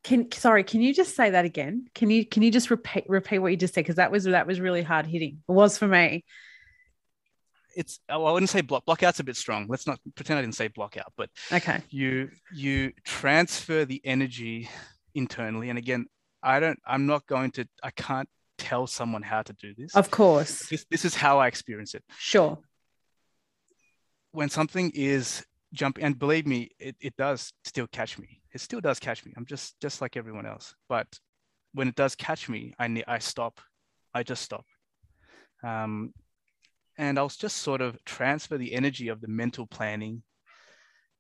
Can sorry, can you just say that again? Can you can you just repeat repeat what you just said? Because that was that was really hard hitting. It was for me. It's oh, I wouldn't say block. Blockout's a bit strong. Let's not pretend I didn't say blockout, but Okay. you you transfer the energy internally and again i don't i'm not going to i can't tell someone how to do this Of course. this, this is how i experience it Sure. when something is jumping and believe me it, it does still catch me. It still does catch me. I'm just just like everyone else. But when it does catch me i need i stop. I just stop. Um, and i'll just sort of transfer the energy of the mental planning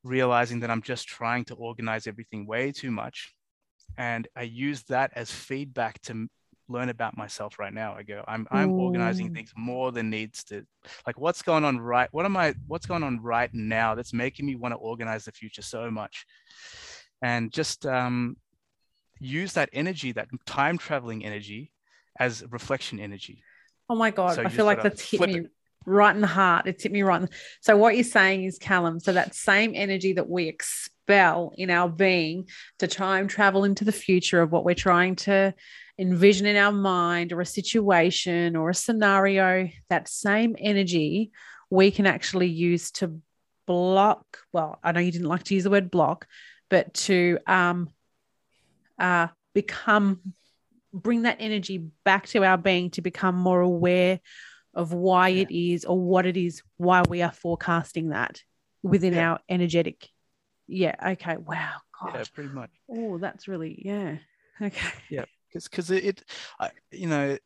realizing that i'm just trying to organize everything way too much. And i use that as feedback to learn about myself right now i go i'm i'm organizing things more than needs to like what's going on right what am i what's going on right now that's making me want to organize the future so much and just um, use that energy that time traveling energy as reflection energy Oh my God. So I feel like that's hit me it. right in the heart. It's hit me right. In so what you're saying is, Callum, so that same energy that we expel in our being to time travel into the future of what we're trying to envision in our mind or a situation or a scenario, that same energy we can actually use to block. Well, I know you didn't like to use the word block, but to um uh become bring that energy back to our being to become more aware of why Yeah. it is or what it is why we are forecasting that within Yeah. our energetic. Yeah. Okay. Wow. God. Yeah, pretty much. Oh, that's really yeah. Okay. Because because it, it I, you know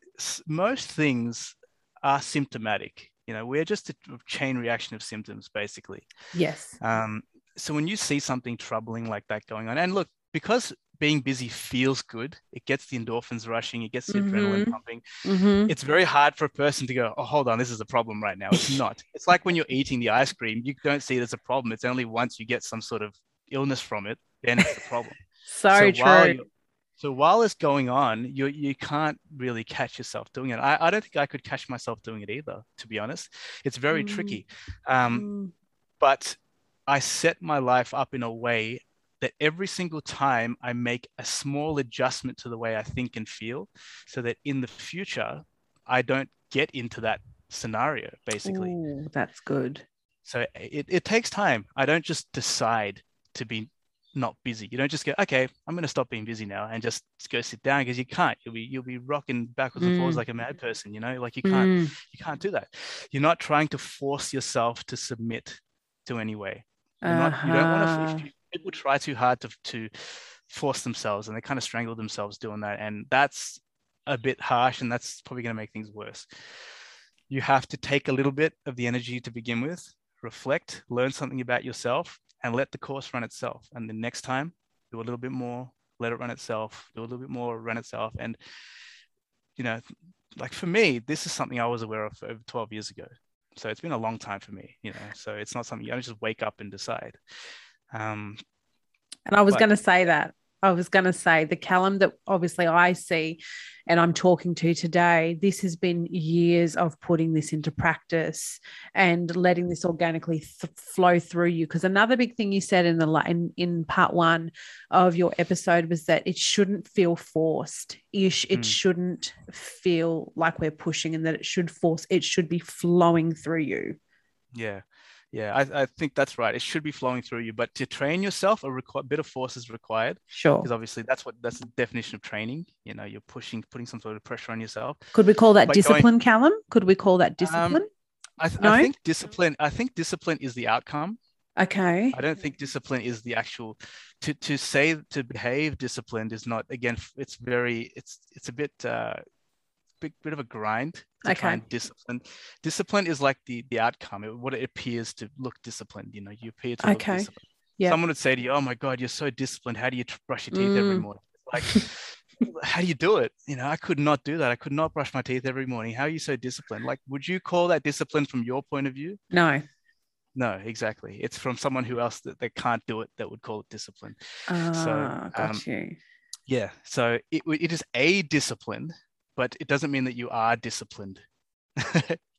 most things are symptomatic you know we're just a chain reaction of symptoms basically Yes. um, so when you see something troubling like that going on and look because being busy feels good it gets the endorphins rushing it gets the adrenaline Mhm. pumping Mm-hmm. it's very hard for a person to go oh hold on this is a problem right now it's not it's like when you're eating the ice cream you don't see it as a problem it's only once you get some sort of illness from it then it's a problem *laughs* So, while true. So while it's going on, you you can't really catch yourself doing it. I, I don't think I could catch myself doing it either, to be honest. It's very Mm. tricky. Um, Mm. but I set my life up in a way that every single time I make a small adjustment to the way I think and feel, so that in the future I don't get into that scenario, basically. Ooh, that's good. So it, it takes time. I don't just decide to be not busy. You don't just go, okay, I'm going to stop being busy now and just go sit down because you can't. You'll be you'll be rocking backwards and forwards Mm. like a mad person. You know, like you can't Mm. you can't do that. You're not trying to force yourself to submit to any way. You're not, you don't want Uh-huh. to. People try too hard to to force themselves and they kind of strangle themselves doing that, and that's a bit harsh, and that's probably going to make things worse. You have to take a little bit of the energy to begin with, reflect, learn something about yourself, and let the course run itself. And the next time, do a little bit more, let it run itself, do a little bit more, run itself. And, you know, like for me, this is something I was aware of over 12 years ago. So it's been a long time for me, you know. So it's not something you don't just wake up and decide. Um, And I was going to say that. I was going to say the Callum that obviously I see and I'm talking to today, this has been years of putting this into practice and letting this organically th- flow through you. Because another big thing you said in the in, in part one of your episode was that it shouldn't feel forced. You sh- it Mm. shouldn't feel like we're pushing, and that it should force. It should be flowing through you. yeah. Yeah, I, I think that's right. It should be flowing through you, but to train yourself, a requ- bit of force is required Sure. because obviously that's what that's the definition of training. You know, you're pushing, putting some sort of pressure on yourself. Could we call that But going- discipline, Callum? Could we call that Um, discipline? I, th- No? I think discipline. I think discipline is the outcome. okay. I don't think discipline is the actual. To to say to behave disciplined is not. Again, it's very. It's it's a bit. Uh, big bit of a grind to try Okay. and discipline. Discipline is like the the outcome. It, what it appears to look disciplined. You know, you appear to look Okay. disciplined. Yeah. Someone would say to you, "Oh my God, you're so disciplined. How do you brush your teeth every Mm. morning?" Like, *laughs* how do you do it? You know, I could not do that. I could not brush my teeth every morning. How are you so disciplined? Like, would you call that discipline from your point of view? No. No, exactly. It's from someone who else that they can't do it that would call it discipline. Ah, got um, you. Yeah. So it, it is a discipline, but it doesn't mean that you are disciplined. *laughs*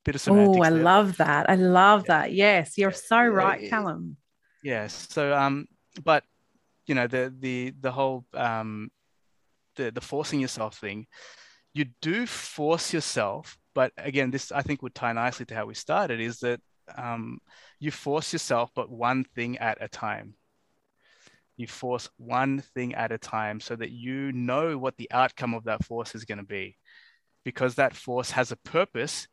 Bit of semantics. Oh, I there. love that. I love Yeah. that. Yes, you're so Yeah, right, Callum. Yes. So um, but you know the the the whole um, the the forcing yourself thing, you do force yourself. But again, this I think would tie nicely to how we started. Is that um, you force yourself, but one thing at a time. You force one thing at a time so that you know what the outcome of that force is going to be, because that force has a purpose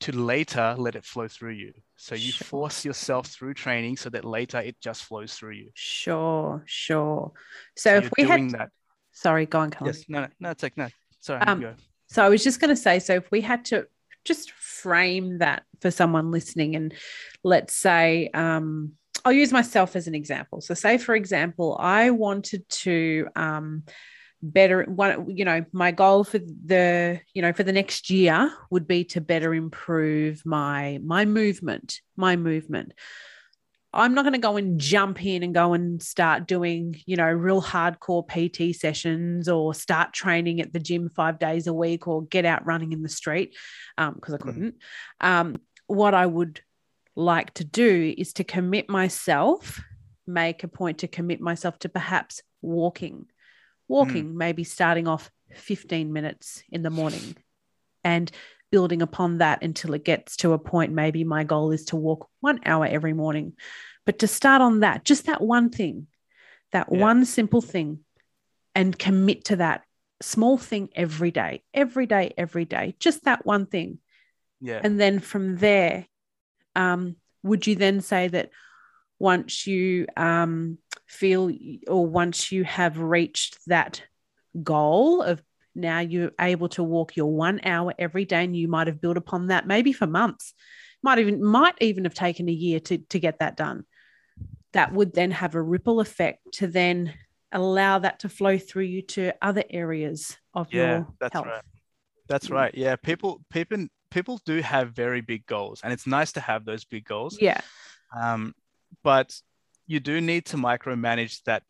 to later let it flow through you. So you Sure. force yourself through training so that later it just flows through you. Sure, sure. So, if we had, that. sorry, go on, Callum. Yes. No, no, no, it's like, no, sorry. Um, go. So I was just going to say, so if we had to just frame that for someone listening, and let's say, um, I'll use myself as an example. So, say for example, I wanted to um, better one, you know, my goal for the, you know, for the next year would be to better improve my my movement, my movement. I'm not going to go and jump in and go and start doing, you know, real hardcore PT sessions or start training at the gym five days a week or get out running in the street because I couldn't. Um, what I would like to do is to commit myself, make a point to commit myself to perhaps walking, walking, hmm. maybe starting off 15 minutes in the morning and building upon that until it gets to a point. Maybe my goal is to walk one hour every morning. But to start on that, just that one thing, that Yeah. one simple thing, and commit to that small thing every day, every day, every day, just that one thing. Yeah. And then from there, um, would you then say that once you um, feel or once you have reached that goal of now you're able to walk your one hour every day and you might have built upon that maybe for months might even might even have taken a year to, to get that done that would then have a ripple effect to then allow that to flow through you to other areas of yeah, your that's health. right. That's right. Yeah, people people people do have very big goals, and it's nice to have those big goals. Yeah. Um, but you do need to micromanage that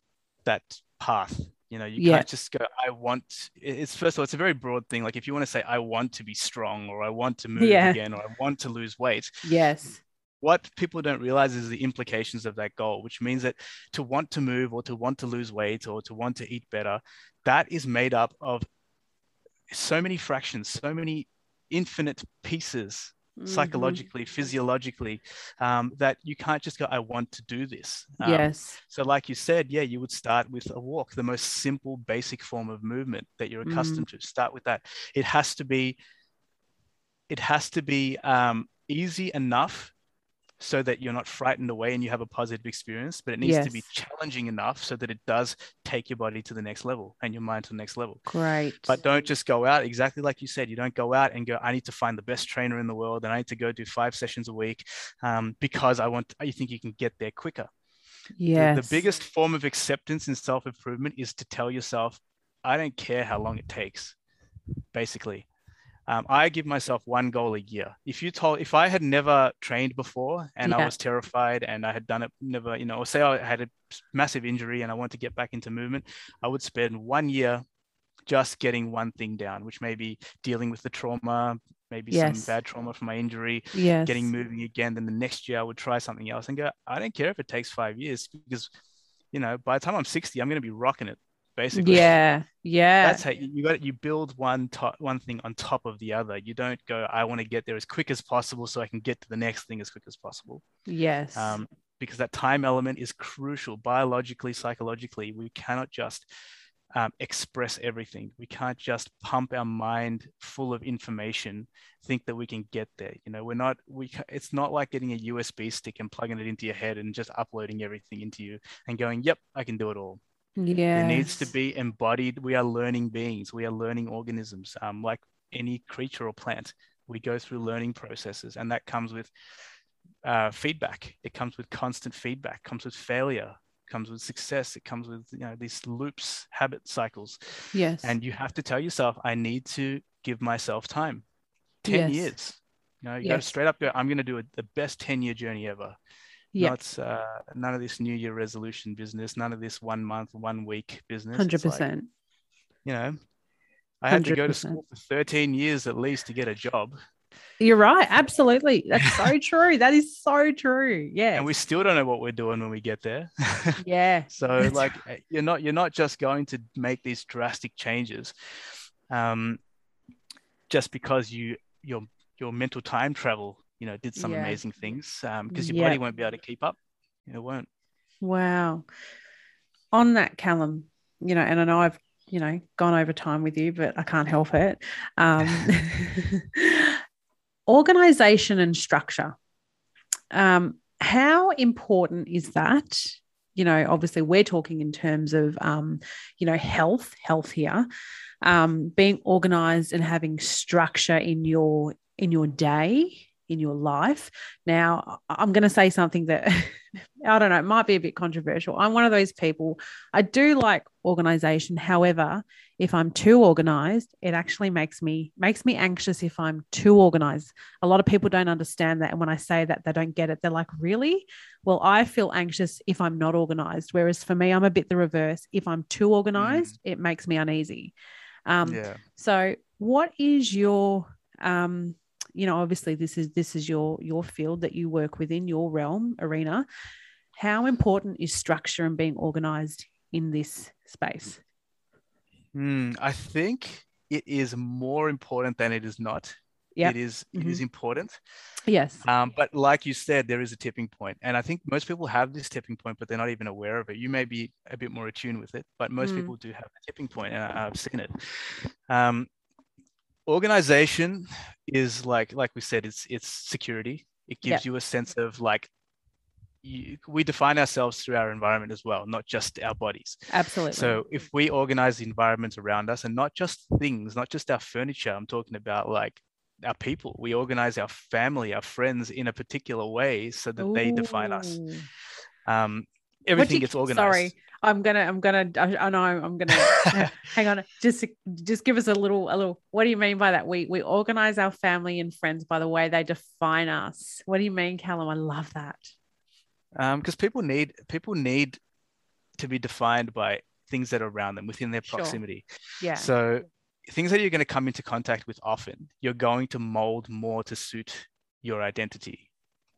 that path. You know, you Yeah. can't just go. I want. It's first of all, it's a very broad thing. Like if you want to say, I want to be strong, or I want to move Yeah. again, or I want to lose weight, Yes. what people don't realize is the implications of that goal, which means that to want to move or to want to lose weight or to want to eat better, that is made up of so many fractions, so many infinite pieces Mhm. psychologically, physiologically, um, that you can't just go, I want to do this. Um, yes. So, like you said, yeah, you would start with a walk, the most simple, basic form of movement that you're Mm. accustomed to. Start with that. It has to be, it has to be um, easy enough so that you're not frightened away and you have a positive experience, but it needs to be challenging enough so that it does take your body to the next level and your mind to the next level. Great. But don't just go out exactly like you said. You don't go out and go, I need to find the best trainer in the world and I need to go do five sessions a week um, because I want, you think you can get there quicker. The- The, biggest form of acceptance in self improvement is to tell yourself, I don't care how long it takes, basically. Um, I give myself one goal a year. If you told, if I had never trained before and I was terrified and I had done it, never, you know, or say I had a massive injury and I want to get back into movement, I would spend one year just getting one thing down, which may be dealing with the trauma, maybe Yes. some bad trauma from my injury, Yes. getting moving again. Then the next year I would try something else and go, I don't care if it takes five years because, you know, by the time I'm 60, I'm going to be rocking it basically. Yeah. Yeah. That's how you, you got you build one top one thing on top of the other. You don't go, I want to get there as quick as possible so I can get to the next thing as quick as possible. yes. Um, because that time element is crucial biologically, psychologically. We cannot just um, express everything. We can't just pump our mind full of information, think that we can get there. You know, we're not. We. It's not like getting a USB stick and plugging it into your head and just uploading everything into you and going, "Yep, I can do it all." Yeah. It needs to be embodied. We are learning beings. We are learning organisms. Um, like any creature or plant, we go through learning processes, and that comes with uh, feedback. It comes with constant feedback. Comes with failure. Comes with success. It comes with you know these loops, habit cycles, Yes. and you have to tell yourself, I need to give myself time. Ten Yes. years. You know, you got to straight up go. I'm going to do a, the best ten year journey ever. Yeah. Not uh, none of this New Year resolution business. None of this one month, one week business. It's Hundred like, percent. you know, I had to go to school for 13 years at least to get a job. You're right. Absolutely. That's so *laughs* true. That is so true. Yeah. And we still don't know what we're doing when we get there. *laughs* yeah. so like uh, you're not you're not just going to make these drastic changes um, just because you your your mental time travel, you know, did some Yeah. amazing things. Um, because your Yeah. body won't be able to keep up. It won't. Wow. On that, Callum, you know, and I know I've, you know, gone over time with you, but I can't help it. Um, *laughs* *laughs* organization and structure. Um, how important is that? You know, obviously, we're talking in terms of, um, you know, health, health here, um, being organized and having structure in your in your day, in your life. Now, I'm going to say something that *laughs* I don't know, it might be a bit controversial. I'm one of those people, I do like organization. However, if I'm too organized, it actually makes me makes me anxious if I'm too organized. A lot of people don't understand that and when I say that they don't get it. They're like, "Really?" Well, I feel anxious if I'm not organized, whereas for me I'm a bit the reverse. If I'm too organized, it makes me uneasy. Um yeah. so, what is your, um, you know, obviously this is this is your your field that you work within your realm arena. How important is structure and being organized in this space? Hmm, I think it is more important than it is not. Yep. It is it is important. Yes. Um, but like you said, there is a tipping point, and I think most people have this tipping point, but they're not even aware of it. You may be a bit more attuned with it, but most Mm. people do have a tipping point, and I- I've seen it. Um, organization is like like we said, it's it's security. It gives Yep. you a sense of like you, we define ourselves through our environment as well, not just our bodies. Absolutely. So if we organize the environment around us and not just things, not just our furniture, I'm talking about like our people. We organize our family, our friends in a particular way so that Ooh. they define us. Um, everything gets organized. Sorry, I'm gonna, I'm gonna, I, know, I'm gonna. *laughs* hang on, just, just give us a little, a little. What do you mean by that? We, we organize our family and friends by the way they define us. What do you mean, Callum? I love that Um, because people need people need to be defined by things that are around them within their proximity. Sure. Yeah. So things that you're going to come into contact with often, you're going to mold more to suit your identity.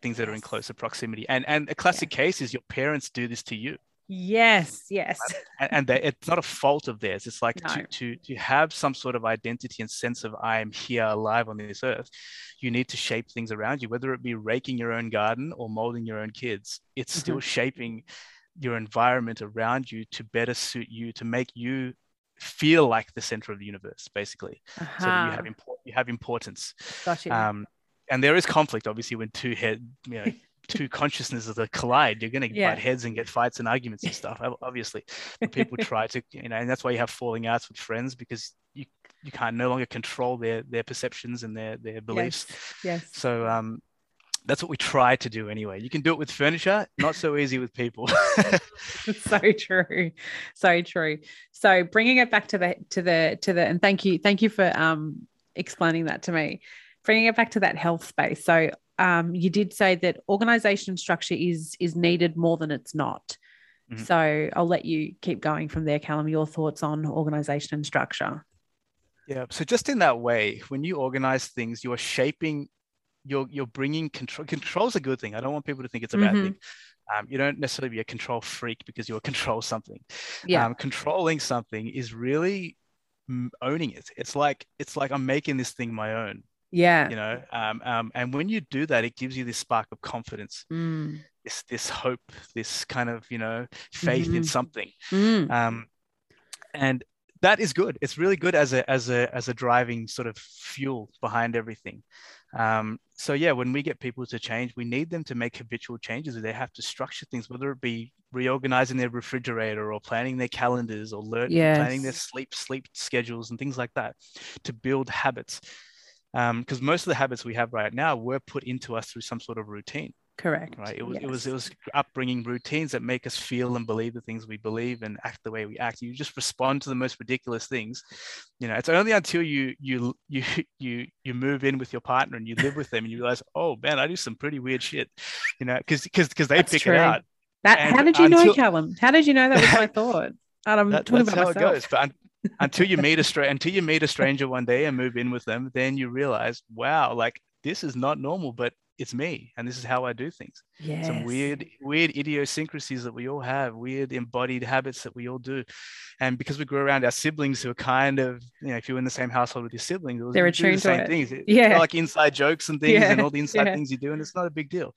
Things that are in closer proximity. And and a classic yeah. case is your parents do this to you. Yes, yes. And, and they, it's not a fault of theirs. It's like no. to, to, to have some sort of identity and sense of I am here alive on this earth, you need to shape things around you, whether it be raking your own garden or molding your own kids. It's mm-hmm. still shaping your environment around you to better suit you, to make you feel like the center of the universe, basically. Uh-huh. So you have, import, you have importance. Gotcha. Um, and there is conflict, obviously, when two head, you know, *laughs* two consciousnesses that collide, you're going to yeah. butt heads and get fights and arguments and stuff. Obviously, but people *laughs* try to, you know, and that's why you have falling outs with friends because you you can't no longer control their their perceptions and their their beliefs. Yes. yes. So um, that's what we try to do anyway. You can do it with furniture, not so easy with people. *laughs* so true, so true. So bringing it back to the to the to the and thank you thank you for um explaining that to me. Bringing it back to that health space. So um, you did say that organization structure is is needed more than it's not. Mm-hmm. So I'll let you keep going from there, Callum. Your thoughts on organization and structure? Yeah. So just in that way, when you organize things, you are shaping. You're you're bringing control. Control is a good thing. I don't want people to think it's a mm-hmm. bad thing. Um, you don't necessarily be a control freak because you are *laughs* control something. Yeah. Um, controlling something is really owning it. It's like it's like I'm making this thing my own. Yeah. You know, um, um, and when you do that, it gives you this spark of confidence, mm. this this hope, this kind of you know faith mm-hmm. in something, mm. um, and that is good. It's really good as a as a as a driving sort of fuel behind everything. Um, so yeah, when we get people to change, we need them to make habitual changes. They have to structure things, whether it be reorganizing their refrigerator or planning their calendars or learn, yes. planning their sleep sleep schedules and things like that, to build habits because um, most of the habits we have right now were put into us through some sort of routine correct. right? It was yes. it was it was upbringing routines that make us feel and believe the things we believe and act the way we act. You just respond to the most ridiculous things. You know it's only until you you you *laughs* you you move in with your partner and you live with them and you realize oh man i do some pretty weird shit you know because because because they that's pick true. it out. That and how did you until, know callum? How did you know that was my thought? *laughs* And i'm that, talking about how myself. it goes but until you meet a stra- until you meet a stranger one day and move in with them, then you realize, wow, like this is not normal, but it's me and this is how I do things. Yes. Some weird, weird idiosyncrasies that we all have, weird embodied habits that we all do. And because we grew around our siblings who are kind of, you know, if you're in the same household with your siblings, they're attuned the same to things. Yeah. Like inside jokes and things yeah. and all the inside yeah. things you do. And it's not a big deal.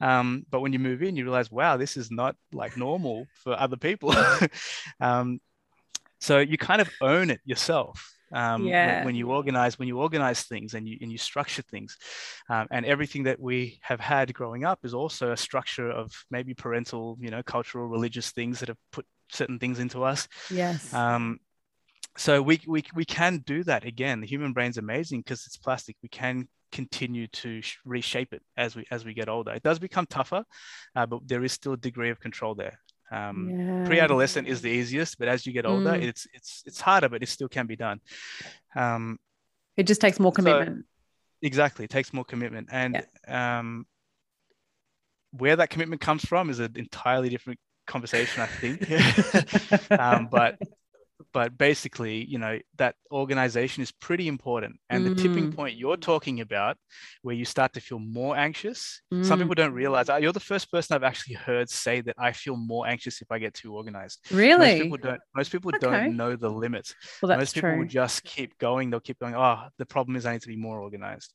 Um, but when you move in, you realize, wow, this is not like normal for other people. *laughs* um, so you kind of own it yourself um, yeah. when, when, you organize when you organize things and you and you structure things. Um, and everything that we have had growing up is also a structure of maybe parental you know cultural religious things that have put certain things into us. Yes. Um, so we, we we can do that again. The human brain's amazing because it's plastic. We can continue to reshape it as we as we get older. It does become tougher uh, but there is still a degree of control there um, yeah. Pre-adolescent is the easiest, but as you get older, mm. it's it's it's harder, but it still can be done. Um, it just takes more commitment. So, exactly, it takes more commitment, and yeah. um, where that commitment comes from is an entirely different conversation, I think. *laughs* um, but but basically you know that organization is pretty important and mm. the tipping mm. point you're talking about where you start to feel more anxious mm. some people don't realize uh, you're the first person i've actually heard say that i feel more anxious if i get too organized really most people don't most people okay. don't know the limits well, that's most people true. will just keep going they'll keep going oh the problem is i need to be more organized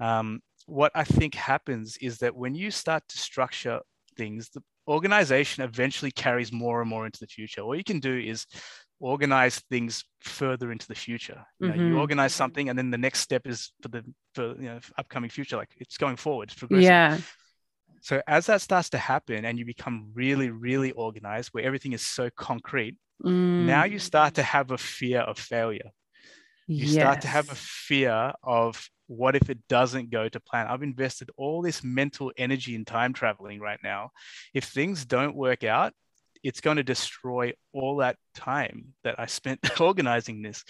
um, what i think happens is that when you start to structure things the organization eventually carries more and more into the future. All you can do is organize things further into the future. You, know, mm-hmm. you organize something, and then the next step is for the for you know upcoming future. Like it's going forward, it's progressing. Yeah. So as that starts to happen and you become really, really organized where everything is so concrete, mm. now you start to have a fear of failure. You yes. start to have a fear of what if it doesn't go to plan? I've invested all this mental energy in time traveling right now. If things don't work out, it's going to destroy all that time that I spent *laughs* organizing this.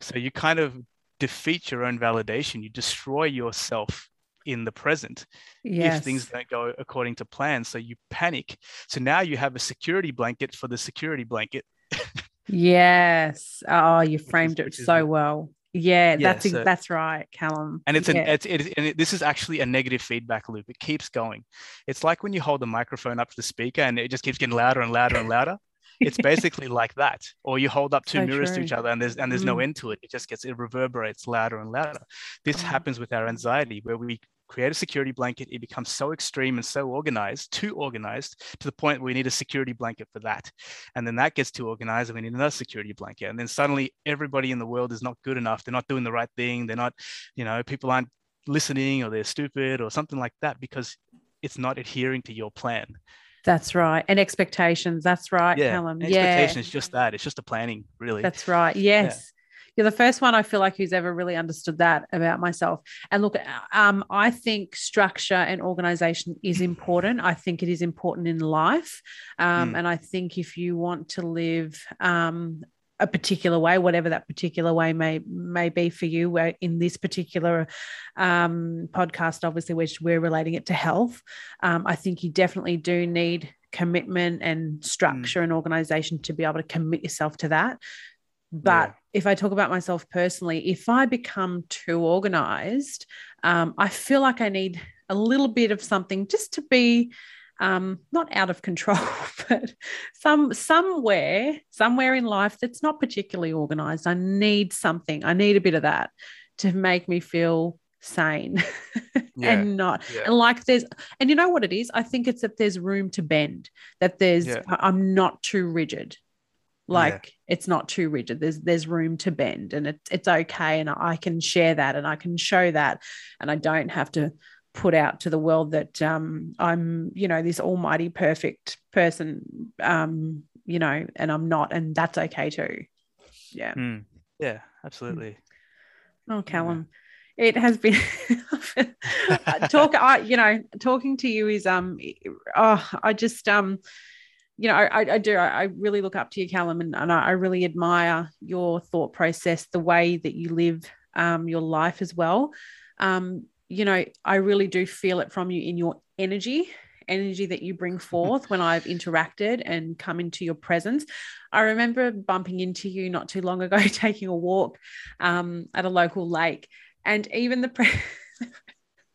So you kind of defeat your own validation. You destroy yourself in the present yes. if things don't go according to plan. So you panic. So now you have a security blanket for the security blanket. *laughs* yes. Oh, you framed is, it so well. Yeah, yeah that's so, that's right, Callum. And it's yeah. an it's it, and it, this is actually a negative feedback loop. It keeps going. It's like when you hold the microphone up to the speaker and it just keeps getting louder and louder and louder. it's *laughs* basically like that. Or you hold up two so mirrors true. to each other and there's and there's mm. no end to it. It just gets it reverberates louder and louder. This oh. happens with our anxiety where we create a security blanket. It becomes so extreme and so organized, too organized to the point where we need a security blanket for that. And then that gets too organized and we need another security blanket. And then suddenly everybody in the world is not good enough. They're not doing the right thing. They're not, you know, people aren't listening or they're stupid or something like that because it's not adhering to your plan. That's right. And expectations. That's right, yeah. Callum. Expectation yeah. just that. It's just a planning, really. That's right. Yes you're the first one I feel like who's ever really understood that about myself. And look, um, I think structure and organization is important. I think it is important in life. Um, mm. And I think if you want to live um, a particular way, whatever that particular way may may be for you. Where in this particular um, podcast, obviously, which we're relating it to health, um, I think you definitely do need commitment and structure mm. and organization to be able to commit yourself to that. But yeah. if I talk about myself personally, if I become too organized, um, I feel like I need a little bit of something just to be um, not out of control, *laughs* but some somewhere, somewhere in life that's not particularly organized. I need something. I need a bit of that to make me feel sane *laughs* yeah, and not yeah. and like there's and you know what it is i think it's that there's room to bend that there's yeah. i'm not too rigid like yeah. it's not too rigid there's there's room to bend and it's it's okay and i can share that and i can show that and i don't have to put out to the world that um, i'm you know this almighty perfect person um, you know and i'm not and that's okay too yeah mm. yeah absolutely oh callum yeah. it has been *laughs* talk i you know talking to you is um oh i just um you know, I, I do. I really look up to you, Callum, and, and I really admire your thought process, the way that you live um, your life as well. Um, you know, I really do feel it from you in your energy, energy that you bring *laughs* forth when I've interacted and come into your presence. I remember bumping into you not too long ago, *laughs* taking a walk um, at a local lake, and even the. Pre- *laughs*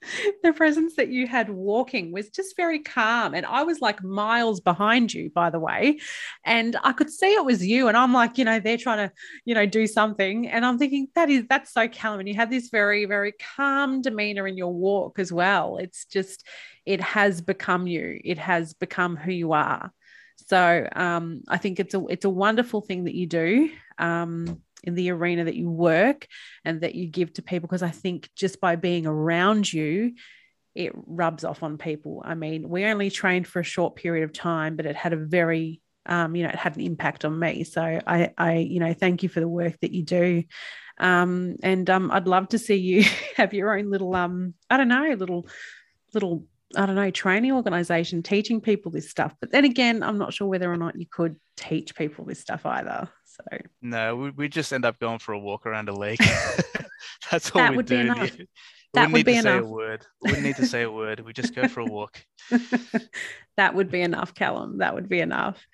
*laughs* the presence that you had walking was just very calm. And I was like miles behind you, by the way. And I could see it was you. And I'm like, you know, they're trying to, you know, do something. And I'm thinking, that is, that's so calm. And you have this very, very calm demeanor in your walk as well. It's just, it has become you, it has become who you are. So um, I think it's a, it's a wonderful thing that you do. Um, in the arena that you work and that you give to people because I think just by being around you it rubs off on people. I mean, we only trained for a short period of time, but it had a very um, you know, it had an impact on me. So I, I, you know, thank you for the work that you do. Um, and um, I'd love to see you *laughs* have your own little, um, I don't know, little, little, I don't know, training organization teaching people this stuff. But then again, I'm not sure whether or not you could teach people this stuff either. So no, we, we just end up going for a walk around a lake. *laughs* *laughs* That's all that we would do. *laughs* Be enough. That would be enough. Word. We wouldn't need to say a word. We just go for a walk. that would be enough, Callum. That would be enough.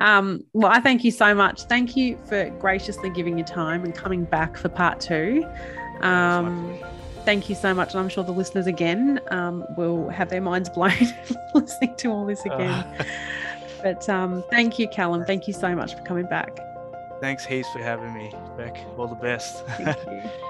Um, well, I thank you so much. Thank you for graciously giving your time and coming back for part two. Um, thank you so much. And I'm sure the listeners again um, will have their minds *laughs* blown listening to all this again. Uh. But um, thank you, Callum. Thank you so much for coming back. Thanks, Hayes, for having me, Beck. All the best. Thank you. *laughs*